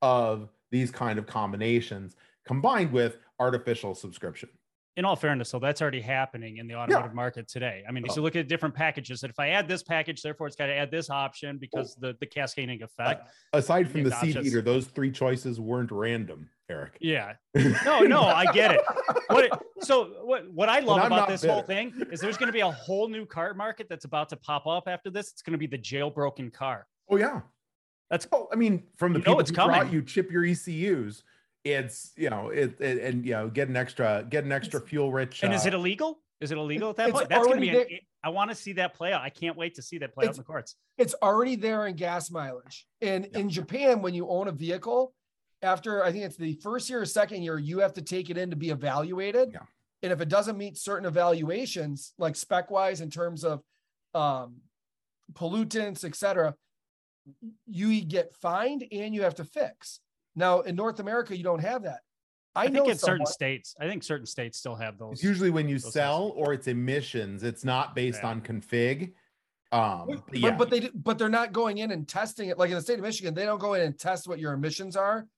of these kind of combinations combined with artificial subscription. In all fairness, so that's already happening in the automotive market today. I mean, Oh. so look at different packages. That if I add this package, therefore it's got to add this option because the the cascading effect. Aside from the not seat heater, those three choices weren't random, Eric. Yeah. No, no, I get it. What it, so what what I love about this whole thing is there's going to be a whole new car market that's about to pop up after this. It's going to be the jailbroken car. Oh yeah. That's Oh, I mean, from the people it's who brought you chip your ECUs, it's you know it, it and you know get an extra get an extra fuel rich. and is it uh, illegal? Is it illegal at that point? That's going to be. already An, I want to see that play out. I can't wait to see that play out in the courts. it's already there in gas mileage. And Yeah. in Japan, when you own a vehicle, after I think it's the first year or second year, you have to take it in to be evaluated. Yeah. And if it doesn't meet certain evaluations, like spec wise in terms of um, pollutants, et cetera, you get fined and you have to fix. Now in North America, you don't have that. I, I, think in certain states, I think certain states still have those. It's usually when you those sell or it's emissions. It's not based Yeah. on config. Um, But, but yeah, but they but they're not going in and testing it like in the state of Michigan. They don't go in and test what your emissions are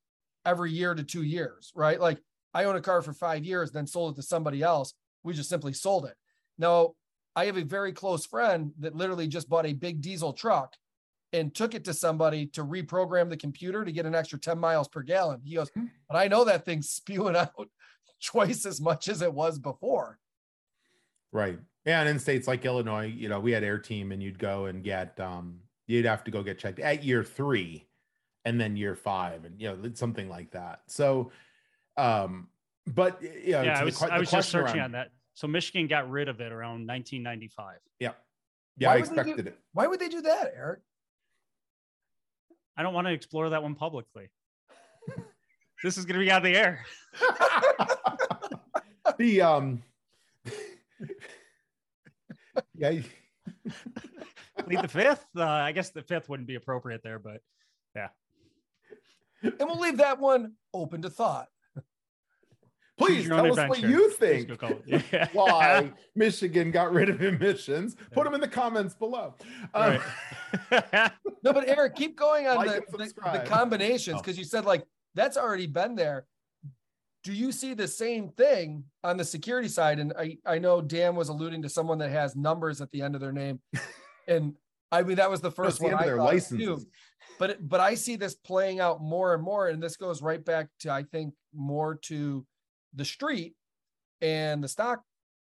every year to two years, right? Like I own a car for five years, then sold it to somebody else. We just simply sold it. Now I have a very close friend that literally just bought a big diesel truck and took it to somebody to reprogram the computer to get an extra 10 miles per gallon. He goes, Hmm. but I know that thing's spewing out twice as much as it was before. Right. Yeah, and in states like Illinois, you know, we had air team and you'd go and get um you'd have to go get checked at year 3 and then year 5 and you know, something like that. So um but you know, yeah, I was, que- I was just searching around- on that. So Michigan got rid of it around 1995. Yeah, Why I would they do- expected it. Why would they do that, Eric? I don't want to explore that one publicly. this is going to be out of the air. the um yeah Lead the fifth. Uh, I guess the fifth wouldn't be appropriate there, but yeah. And we'll leave that one open to thought. Please Choose your tell us what you think go call it. Yeah. why michigan got rid of emissions put them in the comments below Um, Right. No, but Eric, keep going on Like the, the, the subscribe. combinations Oh. because you said like that's already been there. Do you see the same thing on the security side? And I, I know Dan was alluding to someone that has numbers at the end of their name. And I mean, that was the first the one end of I their thought too. But but I see this playing out more and more, and this goes right back to I think more to the street and the stock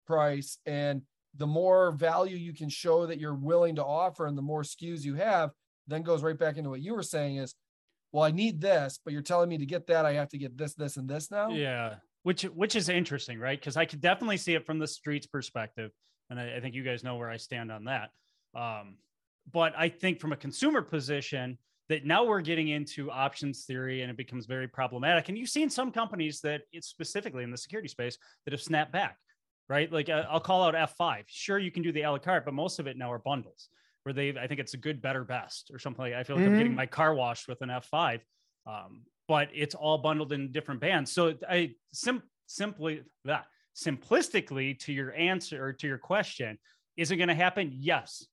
price, and the more value you can show that you're willing to offer, and the more SKUs you have, then goes right back into what you were saying is, well, I need this, but you're telling me to get that, I have to get this, this, and this now. Yeah, which which is interesting, right? Because I could definitely see it from the streets perspective, and I, I think you guys know where I stand on that. Um, but I think from a consumer position, that now we're getting into options theory, and it becomes very problematic. And you've seen some companies that it's specifically in the security space that have snapped back, right? Like uh, I'll call out F5. Sure, you can do the a la carte, but most of it now are bundles where they I think it's a good, better, best or something like I feel like I'm getting Mhm. my car washed with an F5. Um, but it's all bundled in different bands. So I sim- simply that simplistically to your answer or to your question, is it going to happen? Yes.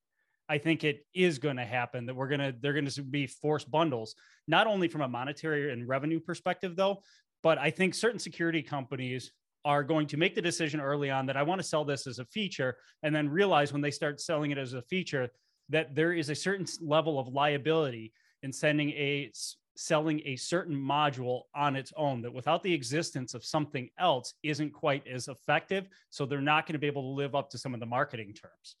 I think it is going to happen that we're going to, they're going to be forced bundles, not only from a monetary and revenue perspective, though, but I think certain security companies are going to make the decision early on that I want to sell this as a feature and then realize when they start selling it as a feature that there is a certain level of liability in sending a selling a certain module on its own that without the existence of something else isn't quite as effective so they're not going to be able to live up to some of the marketing terms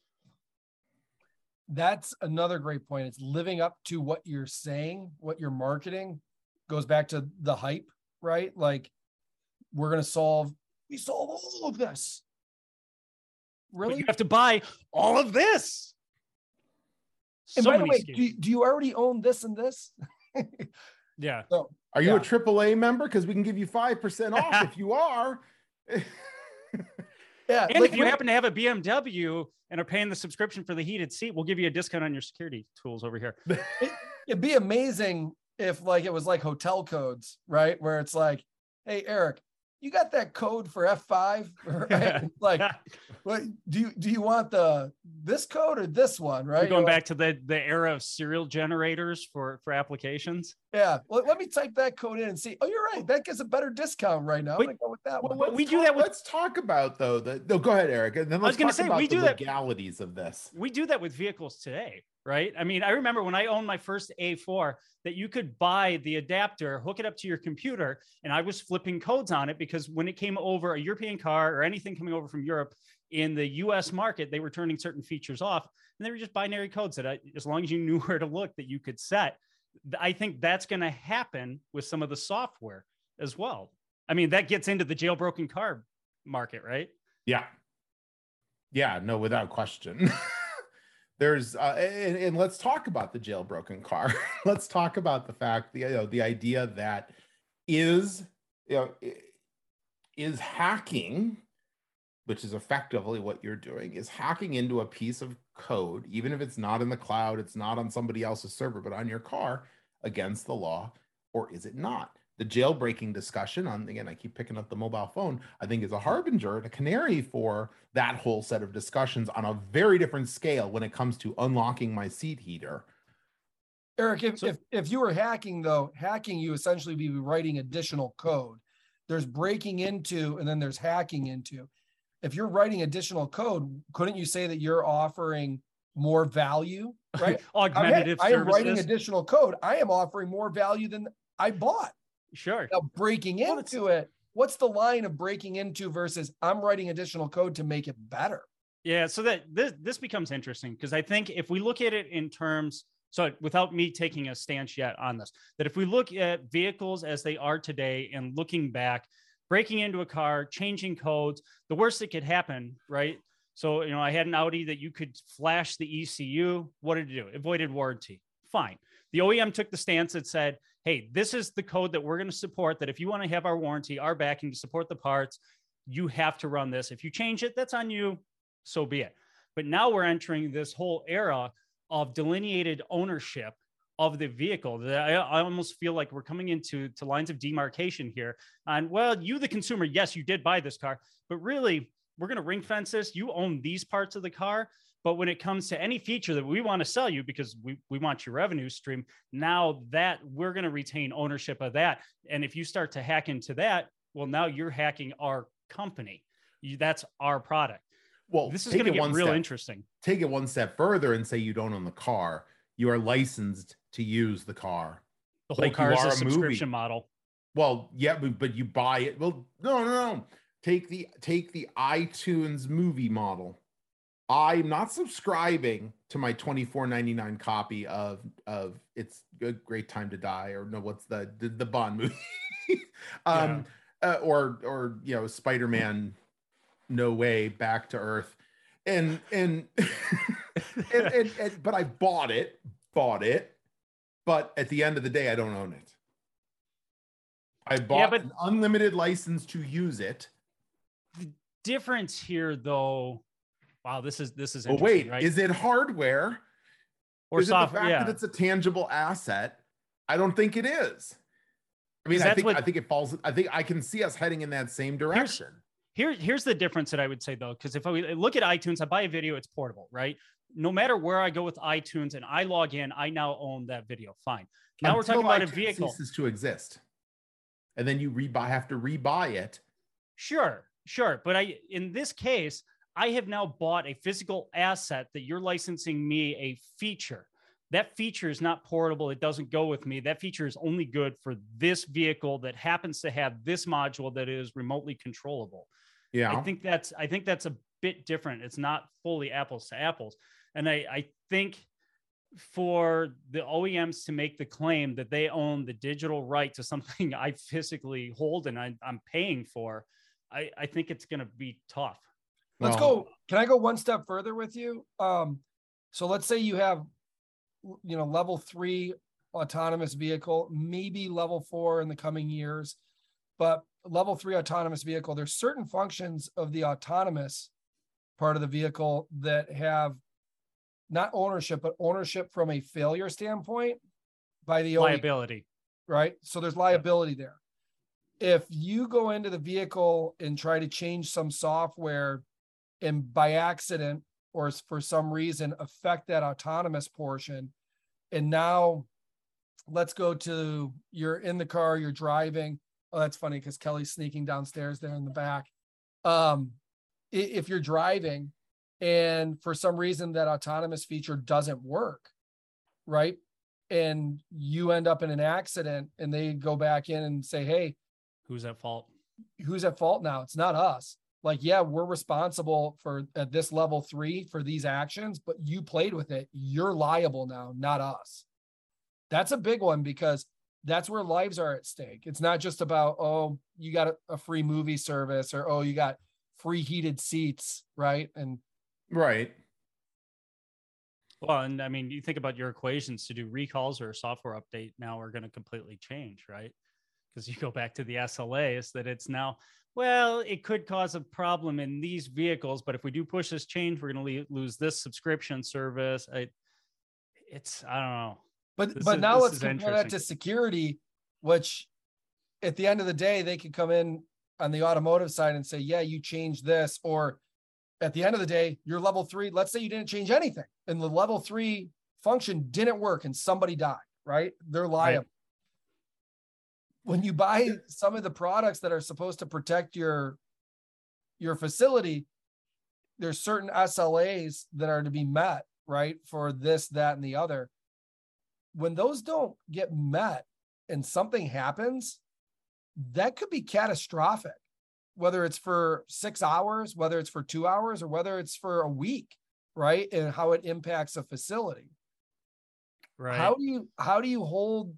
That's another great point. It's living up to what you're saying, what you're marketing goes back to the hype, right? Like we're going to solve, we solve all of this. but Really? you have to buy all of this And by the way, do, do you already own this and this? yeah So Are you Yeah. a AAA member? Because we can give you 5% off if you are. yeah, and like if you happen to have a bmw and are paying the subscription for the heated seat we'll give you a discount on your security tools over here it'd be amazing if like it was like hotel codes, right? Where it's like, hey Eric, you got that code for F5? Right? like, what do you do you want the this code or this one? Right? We're going You're like, back to the the era of serial generators for for applications Yeah. Well, let me type that code in and see. Oh, you're right. That gets a better discount right now. I'm Wait, gonna go with that Well, one. let's we do talk- that with- Let's talk about though the. No, go ahead, Eric. And then was let's gonna say, about we the do that- legalities of this. we do that with vehicles today right i mean i remember when i owned my first a4 that you could buy the adapter hook it up to your computer and i was flipping codes on it because when it came over a european car or anything coming over from europe in the us market they were turning certain features off and they were just binary codes that I, as long as you knew where to look that you could set Th- i think that's going to happen with some of the software as well i mean that gets into the jailbroken car market right Yeah. Yeah, no, without question. There's uh, and, and let's talk about the jailbroken car. let's talk about the fact, the you know, the idea that is you know is hacking, which is effectively what you're doing, is hacking into a piece of code, even if it's not in the cloud, it's not on somebody else's server, but on your car against the law, or is it not? The jailbreaking discussion on again, I keep picking up the mobile phone, I think is a harbinger and a canary for that whole set of discussions on a very different scale when it comes to unlocking my seat heater. Eric, if, So- if if you were hacking though, hacking you essentially be writing additional code. There's breaking into and then there's hacking into. If you're writing additional code, couldn't you say that you're offering more value? Right? I'm I am writing additional code. I am offering more value than I bought. sure Now breaking Well, into it, what's the line of breaking into versus I'm writing additional code to make it better? Yeah, so that this this becomes interesting because I think if we look at it in terms, so without me taking a stance yet on this, that if we look at vehicles as they are today and looking back, breaking into a car, changing codes, the worst that could happen, right? So you know, I had an Audi that you could flash the ECU. What did it do? It voided warranty. Fine. The OEM took the stance that said, "Hey, this is the code that we're going to support. That if you want to have our warranty, our backing to support the parts, you have to run this. If you change it, that's on you so be it. But now we're entering this whole era of delineated ownership of the vehicle. That I, I almost feel like we're coming into to lines of demarcation here. And well, you, the consumer, yes, you did buy this car, but really, we're going to ring fence this. You own these parts of the car, But when it comes to any feature that we want to sell you because we, we want your revenue stream, now that we're going to retain ownership of that. And if you start to hack into that, well, now you're hacking our company. You, that's our product. Well, This is going to get real step- interesting. Take it one step further and say you don't own the car. You are licensed to use the car. The whole like car is a a movie. subscription model. Well, yeah, but, but you buy it. Well, no, no, no. Take the take the iTunes movie model. I'm not subscribing to my 24.99 copy of of it's a great time to die or no what's the the, the Bond movie. um uh, or or you know Spider-Man no way back to earth. And and, and, and, and but I bought it, bought it, but at the end of the day I don't own it. I bought but- an unlimited license to use it. The difference here, though. Wow, this is this is interesting, wait, right? is it hardware or is software? it the fact Yeah. that it's a tangible asset? I don't think it is. I mean, I think what- I think it falls. I think I can see us heading in that same direction. Here, here's the difference that I would say though, because if I look at iTunes, I buy a video, it's portable, right? No matter where I go with iTunes and I log in, I now own that video. Fine. Now we're talking about a iTunes vehicle. ceases to exist, and then you rebuy have to rebuy it. Sure, sure. But I, in this case, I have now bought a physical asset that you're licensing me a feature. That feature is not portable. It doesn't go with me. That feature is only good for this vehicle that happens to have this module that is remotely controllable. Yeah, I think that's I think that's a bit different. It's not fully apples to apples. And I, I think for the OEMs to make the claim that they own the digital right to something I physically hold and I, I'm paying for, I, I think it's going to be tough. Let's Well, go. Can I go one step further with you? Um, so let's say you have, you know, level three autonomous vehicle, maybe level four in the coming years, but level three autonomous vehicle, there's certain functions of the autonomous part of the vehicle that have not ownership, but ownership from a failure standpoint by the Liability. right? So there's liability there. If you go into the vehicle and try to change some software and by accident or for some reason affect that autonomous portion, and now let's go to you're in the car, you're driving. Oh, that's funny because Kelly's sneaking downstairs there in the back. Um, if you're driving and for some reason that autonomous feature doesn't work, right? and you end up in an accident and they go back in and say, Hey, Who's at fault? who's at fault now? It's not us. Like, yeah, we're responsible for at this level three for these actions, but you played with it. You're liable now, not us. That's a big one because that's where lives are at stake. It's not just about, oh, you got a, a free movie service or, oh, you got free heated seats, right? And right. Well, and I mean, you think about your equations to do recalls or a software update now are going to completely change, right? Because you go back to the SLAs that it's now, well, it could cause a problem in these vehicles, but if we do push this change, we're going to lose this subscription service. I, it's, I don't know. But This but is- now let's compare that to security, which at the end of the day, they could come in on the automotive side and say, yeah, you changed this. Or at the end of the day, you're level three. Let's say you didn't change anything and the level three function didn't work and somebody died, right? They're liable. When you buy some of the products that are supposed to protect your your facility, there's certain SLAs that are to be met, right? For this, that, and the other when those don't get met and something happens, that could be catastrophic, whether it's for six hours, whether it's for two hours, or whether it's for a week, right? And how it impacts a facility. Right. How do you how do you hold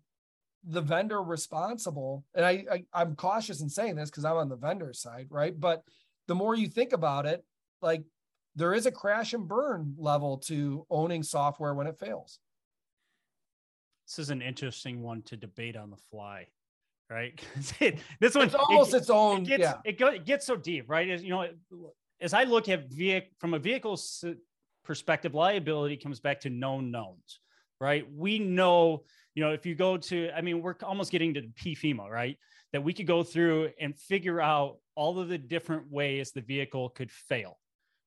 the vendor responsible? And I, I I'm cautious in saying this because I'm on the vendor side, right? But the more you think about it, like there is a crash and burn level to owning software when it fails. This is an interesting one to debate on the fly, right it- this one It's almost it, its own. it gets yeah. it, go, it gets so deep, right? As you know, as I look at vehicle from a vehicle perspective, liability comes back to known knowns, right? We know, you know, if you go to, I mean, we're almost getting to the PFMEA, right? That we could go through and figure out all of the different ways the vehicle could fail,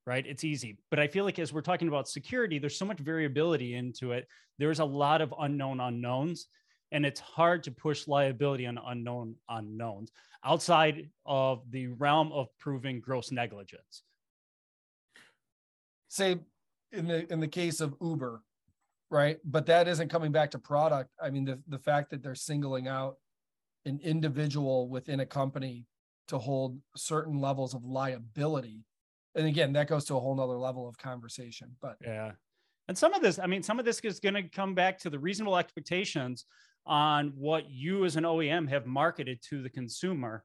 right? It's easy. But I feel like as we're talking about security, there's so much variability into it. There's a lot of unknown unknowns, and it's hard to push liability on unknown unknowns outside of the realm of proving gross negligence. Say in the in the case of Uber, right? But that isn't coming back to product. I mean, the the fact that they're singling out an individual within a company to hold certain levels of liability and again that goes to a whole nother level of conversation but yeah. And some of this i mean some of this is going to come back to the reasonable expectations on what you as an oem have marketed to the consumer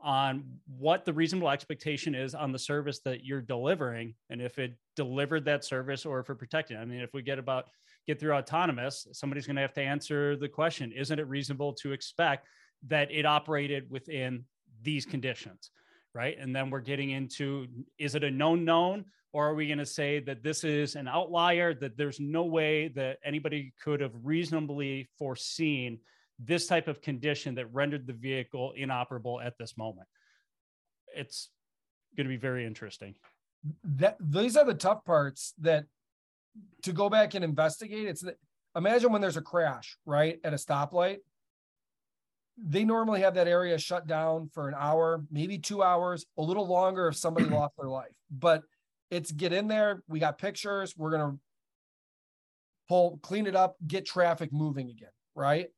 on what the reasonable expectation is on the service that you're delivering and if it delivered that service or if it protected i mean if we get about get through autonomous somebody's going to have to answer the question isn't it reasonable to expect that it operated within these conditions right? And then we're getting into is it a known known or are we going to say that this is an outlier that there's no way that anybody could have reasonably foreseen this type of condition that rendered the vehicle inoperable at this moment? It's going to be very interesting. That these are the tough parts that to go back and investigate. It's that imagine when there's a crash, right, at a stoplight they normally have that area shut down for an hour, maybe two hours, a little longer if somebody lost their life. But it's get in there. We got pictures. We're gonna pull, clean it up, get traffic moving again, right?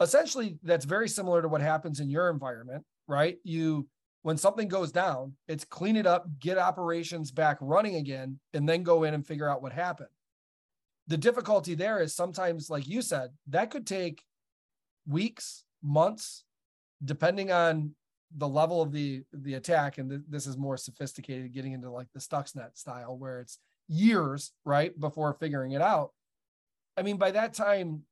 Essentially, that's very similar to what happens in your environment, right? You when something goes down, it's clean it up, get operations back running again, and then go in and figure out what happened. The difficulty there is sometimes, like you said, that could take weeks, months, depending on the level of the the attack. And th- this is more sophisticated, getting into like the Stuxnet style, where it's years right before figuring it out. I mean, by that time,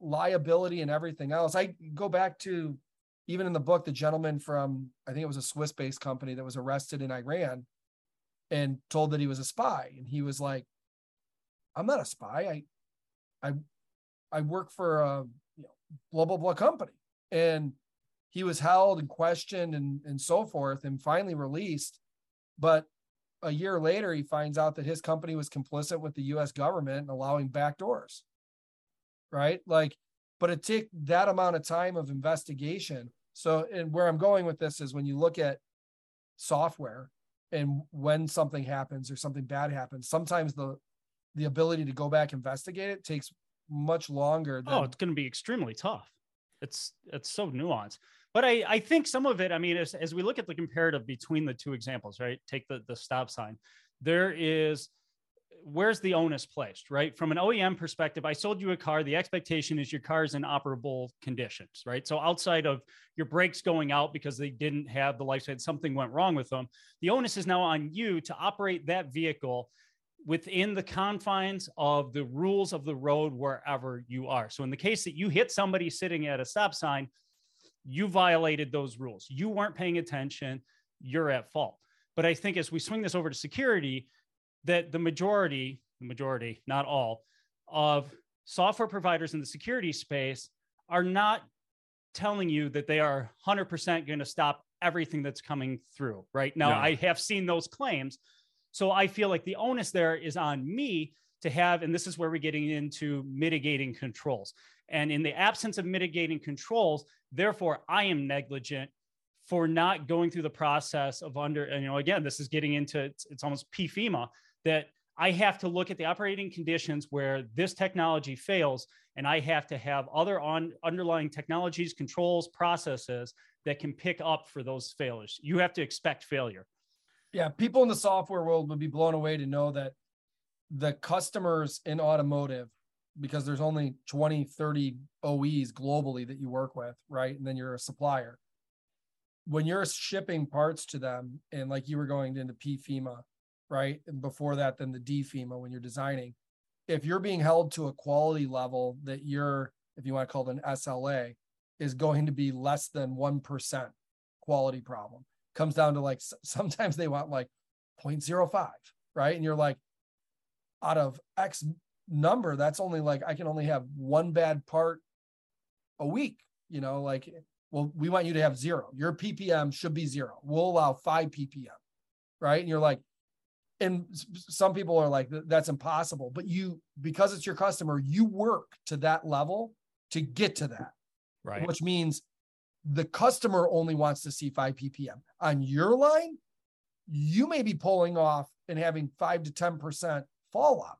liability and everything else. I go back to even in the book, the gentleman from I think it was a Swiss-based company that was arrested in Iran and told that he was a spy, and he was like, "I'm not a spy. I, I, I work for a blah blah blah company. And he was held and questioned and and so forth and finally released. But a year later he finds out that his company was complicit with the US government and allowing backdoors right? Like but it took that amount of time of investigation. So and where i'm going with this is when you look at software and when something happens or something bad happens sometimes the the ability to go back investigate it takes much longer. Than... Oh, it's going to be extremely tough. It's it's so nuanced. But I I think some of it. I mean, as as we look at the comparative between the two examples, right? Take the the stop sign. There is where's the onus placed, right? From an OEM perspective, I sold you a car. The expectation is your car is in operable conditions, right? So outside of your brakes going out because they didn't have the lifespan, something went wrong with them. The onus is now on you to operate that vehicle within the confines of the rules of the road wherever you are. So, in the case that you hit somebody sitting at a stop sign, you violated those rules. You weren't paying attention. You're at fault. But I think as we swing this over to security, that the majority, the majority, not all, of software providers in the security space are not telling you that they are 100% going to stop everything that's coming through right now no. i have seen those claims so I feel like the onus there is on me to have, and this is where we're getting into mitigating controls. And in the absence of mitigating controls, therefore, I am negligent for not going through the process of under, and, you know, again, this is getting into it's, it's almost PFMEA that I have to look at the operating conditions where this technology fails, and I have to have other on underlying technologies, controls, processes that can pick up for those failures. You have to expect failure yeah, people in the software world would be blown away to know that the customers in automotive, because there's only 20, 30 OEs globally that you work with, right? And then you're a supplier. When you're shipping parts to them, and like you were going into PFMEA, right? And before that, then the DFMEA when you're designing, if you're being held to a quality level that you're, if you want to call it an SLA, is going to be less than 1% quality problem comes down to like sometimes they want like 0.05, right? And you're like, out of X number, that's only like I can only have one bad part a week, you know, like well, we want you to have zero. Your ppm should be zero. We'll allow five ppm, right? And you're like, and some people are like that's impossible but you because it's your customer you work to that level to get to that right which means the customer only wants to see 5 ppm on your line you may be pulling off and having 5 to 10% fall off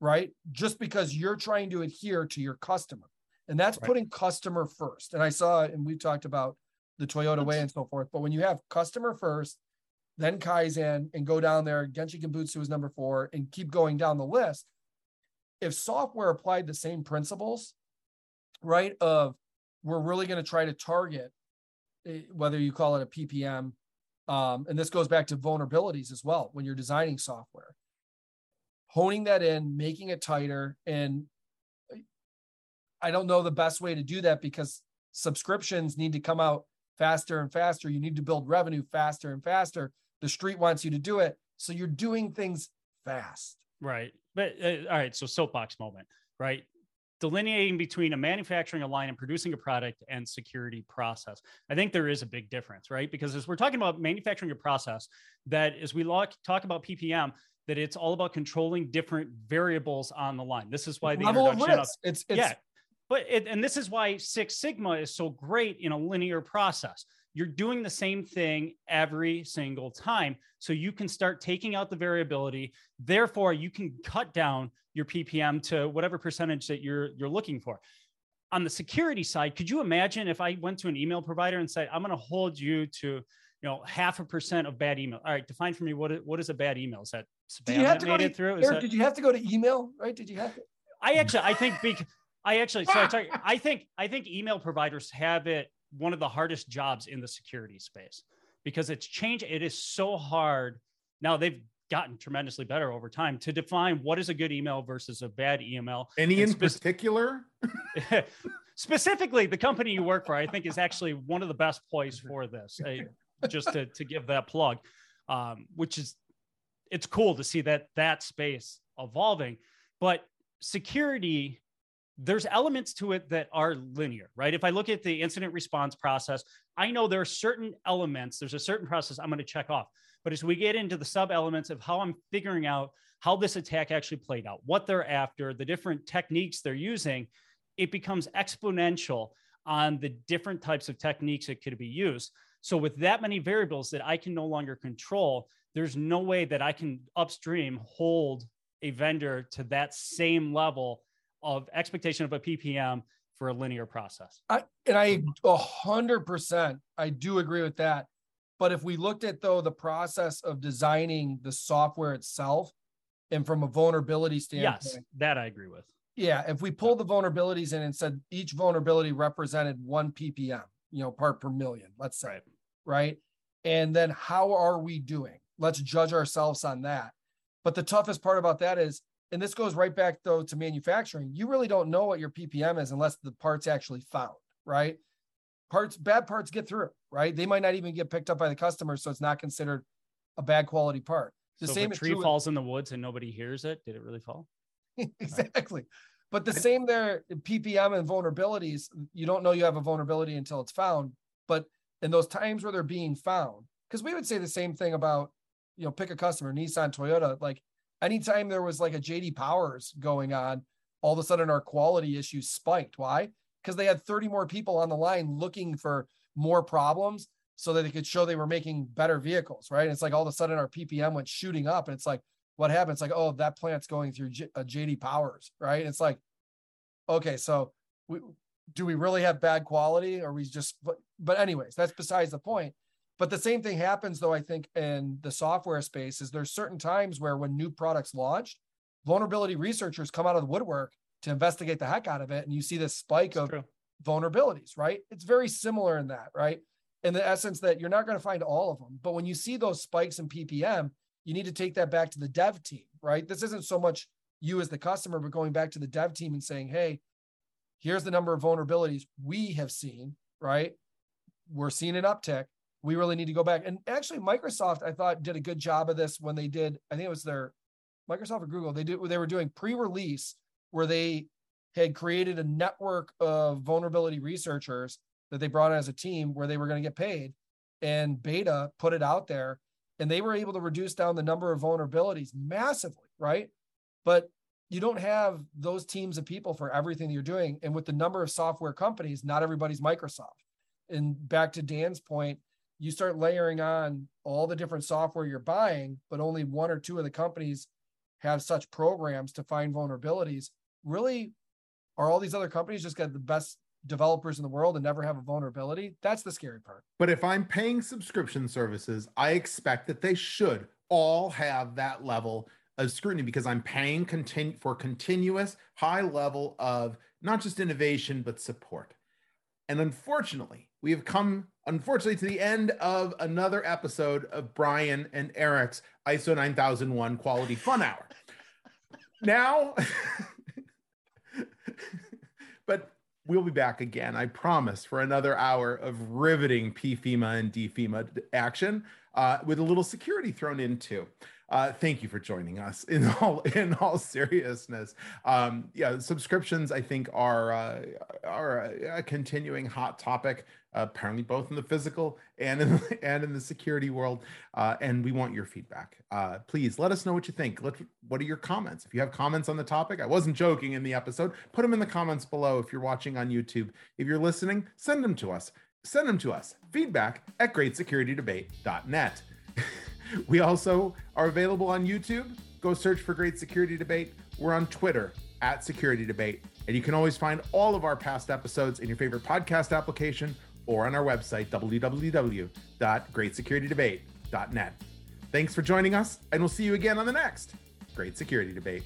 right just because you're trying to adhere to your customer and that's right. putting customer first and i saw and we talked about the toyota way and so forth but when you have customer first then Kaizen, and go down there. Genchi Genbutsu is number four, and keep going down the list. If software applied the same principles, right, of we're really going to try to target eh, whether you call it a PPM, um, and this goes back to vulnerabilities as well when you're designing software, honing that in, making it tighter, and I don't know the best way to do that because subscriptions need to come out faster and faster. You need to build revenue faster and faster. The street wants you to do it. So you're doing things fast. Right. But uh, all right. So soapbox moment, right? Delineating between a manufacturing a line and producing a product and security process. I think there is a big difference, right? Because as we're talking about manufacturing a process, that as we talk about PPM, that it's all about controlling different variables on the line. This is why the level introduction of, risk. Of, it's, it's yeah, but it, and this is why Six Sigma is so great in a linear process. You're doing the same thing every single time. So you can start taking out the variability. Therefore, you can cut down your PPM to whatever percentage that you're you're looking for. On the security side, could you imagine if I went to an email provider and said, I'm going to hold you to you know half a percent of bad email. All right, define for me what is, what is a bad email? Is that spam did you have to go to, through? Eric, that, did you have to go to email? Right? Did you have to? I actually I think because I actually, so sorry, I think I think email providers have it one of the hardest jobs in the security space because it's changed. It is so hard now. They've gotten tremendously better over time to define what is a good email versus a bad email. Any in spe- particular? specifically, the company you work for, I think, is actually one of the best poised for this. just to to give that plug, um, which is it's cool to see that that space evolving, but security there's elements to it that are linear, right? If I look at the incident response process, I know there are certain elements, there's a certain process I'm going to check off. But as we get into the sub elements of how I'm figuring out how this attack actually played out, what they're after, the different techniques they're using, it becomes exponential on the different types of techniques that could be used. So, with that many variables that I can no longer control, there's no way that I can upstream hold a vendor to that same level of expectation of a ppm for a linear process I, and i a hundred percent i do agree with that but if we looked at though the process of designing the software itself and from a vulnerability standpoint yes that i agree with. Yeah if we pulled the vulnerabilities in and said each vulnerability represented one ppm you know part per million let's say right, right? and then how are we doing? Let's judge ourselves on that. But the toughest part about that is and this goes right back though to manufacturing you really don't know what your ppm is unless the parts actually found right parts bad parts get through right? They might not even get picked up by the customer so it's not considered a bad quality part. The so same if a tree falls with, in the woods and nobody hears it did it really fall? Exactly. But the same there ppm and vulnerabilities you don't know you have a vulnerability until it's found but in those times where they're being found because we would say the same thing about you know pick a customer nissan toyota like anytime there was like a JD Powers going on, all of a sudden our quality issues spiked. Why? Because they had 30 more people on the line looking for more problems so that they could show they were making better vehicles, right? And it's like all of a sudden our PPM went shooting up, and it's like, what happened? It's like, oh, that plant's going through J- uh, a JD Powers, right? It's like, okay, so we, do we really have bad quality, or we just? But, but anyways, that's besides the point. But the same thing happens though, I think, in the software space is there's certain times where when new products launched, vulnerability researchers come out of the woodwork to investigate the heck out of it. And you see this spike That's of true. vulnerabilities, right? It's very similar in that, right? In the essence that you're not going to find all of them. But when you see those spikes in PPM, you need to take that back to the dev team, right? This isn't so much you as the customer, but going back to the dev team and saying, hey, here's the number of vulnerabilities we have seen, right? We're seeing an uptick we really need to go back. And actually, Microsoft, I thought, did a good job of this when they did. I think it was their Microsoft or Google. They did. They were doing pre-release where they had created a network of vulnerability researchers that they brought in as a team where they were going to get paid, and beta put it out there. and they were able to reduce down the number of vulnerabilities massively, right? But you don't have those teams of people for everything you're doing. And with the number of software companies, not everybody's Microsoft. And back to Dan's point, you start layering on all the different software you're buying, but only one or two of the companies have such programs to find vulnerabilities. Really, are all these other companies just got the best developers in the world and never have a vulnerability? That's the scary part. But if I'm paying subscription services, I expect that they should all have that level of scrutiny because I'm paying for continuous high level of not just innovation but support. And unfortunately, we have come unfortunately to the end of another episode of Brian and Eric's ISO 9001 Quality Fun Hour. now, we'll be back again, I promise, for another hour of riveting PFMEA and DFMEA action uh, with a little security thrown in too. Uh, thank you for joining us. In all in all seriousness, um, yeah, subscriptions I think are uh, are a, a, continuing hot topic. Apparently, both in the physical and in the, and in the security world. Uh, and we want your feedback. Uh, please let us know what you think. Let, what are your comments? If you have comments on the topic, I wasn't joking in the episode. Put them in the comments below. If you're watching on YouTube, if you're listening, send them to us. Send them to us. Feedback at greatsecuritydebate.net. We also are available on YouTube. Go search for Great Security Debate. We're on Twitter at Security Debate. And you can always find all of our past episodes in your favorite podcast application or on our website, www.greatsecuritydebate.net. Thanks for joining us, and we'll see you again on the next Great Security Debate.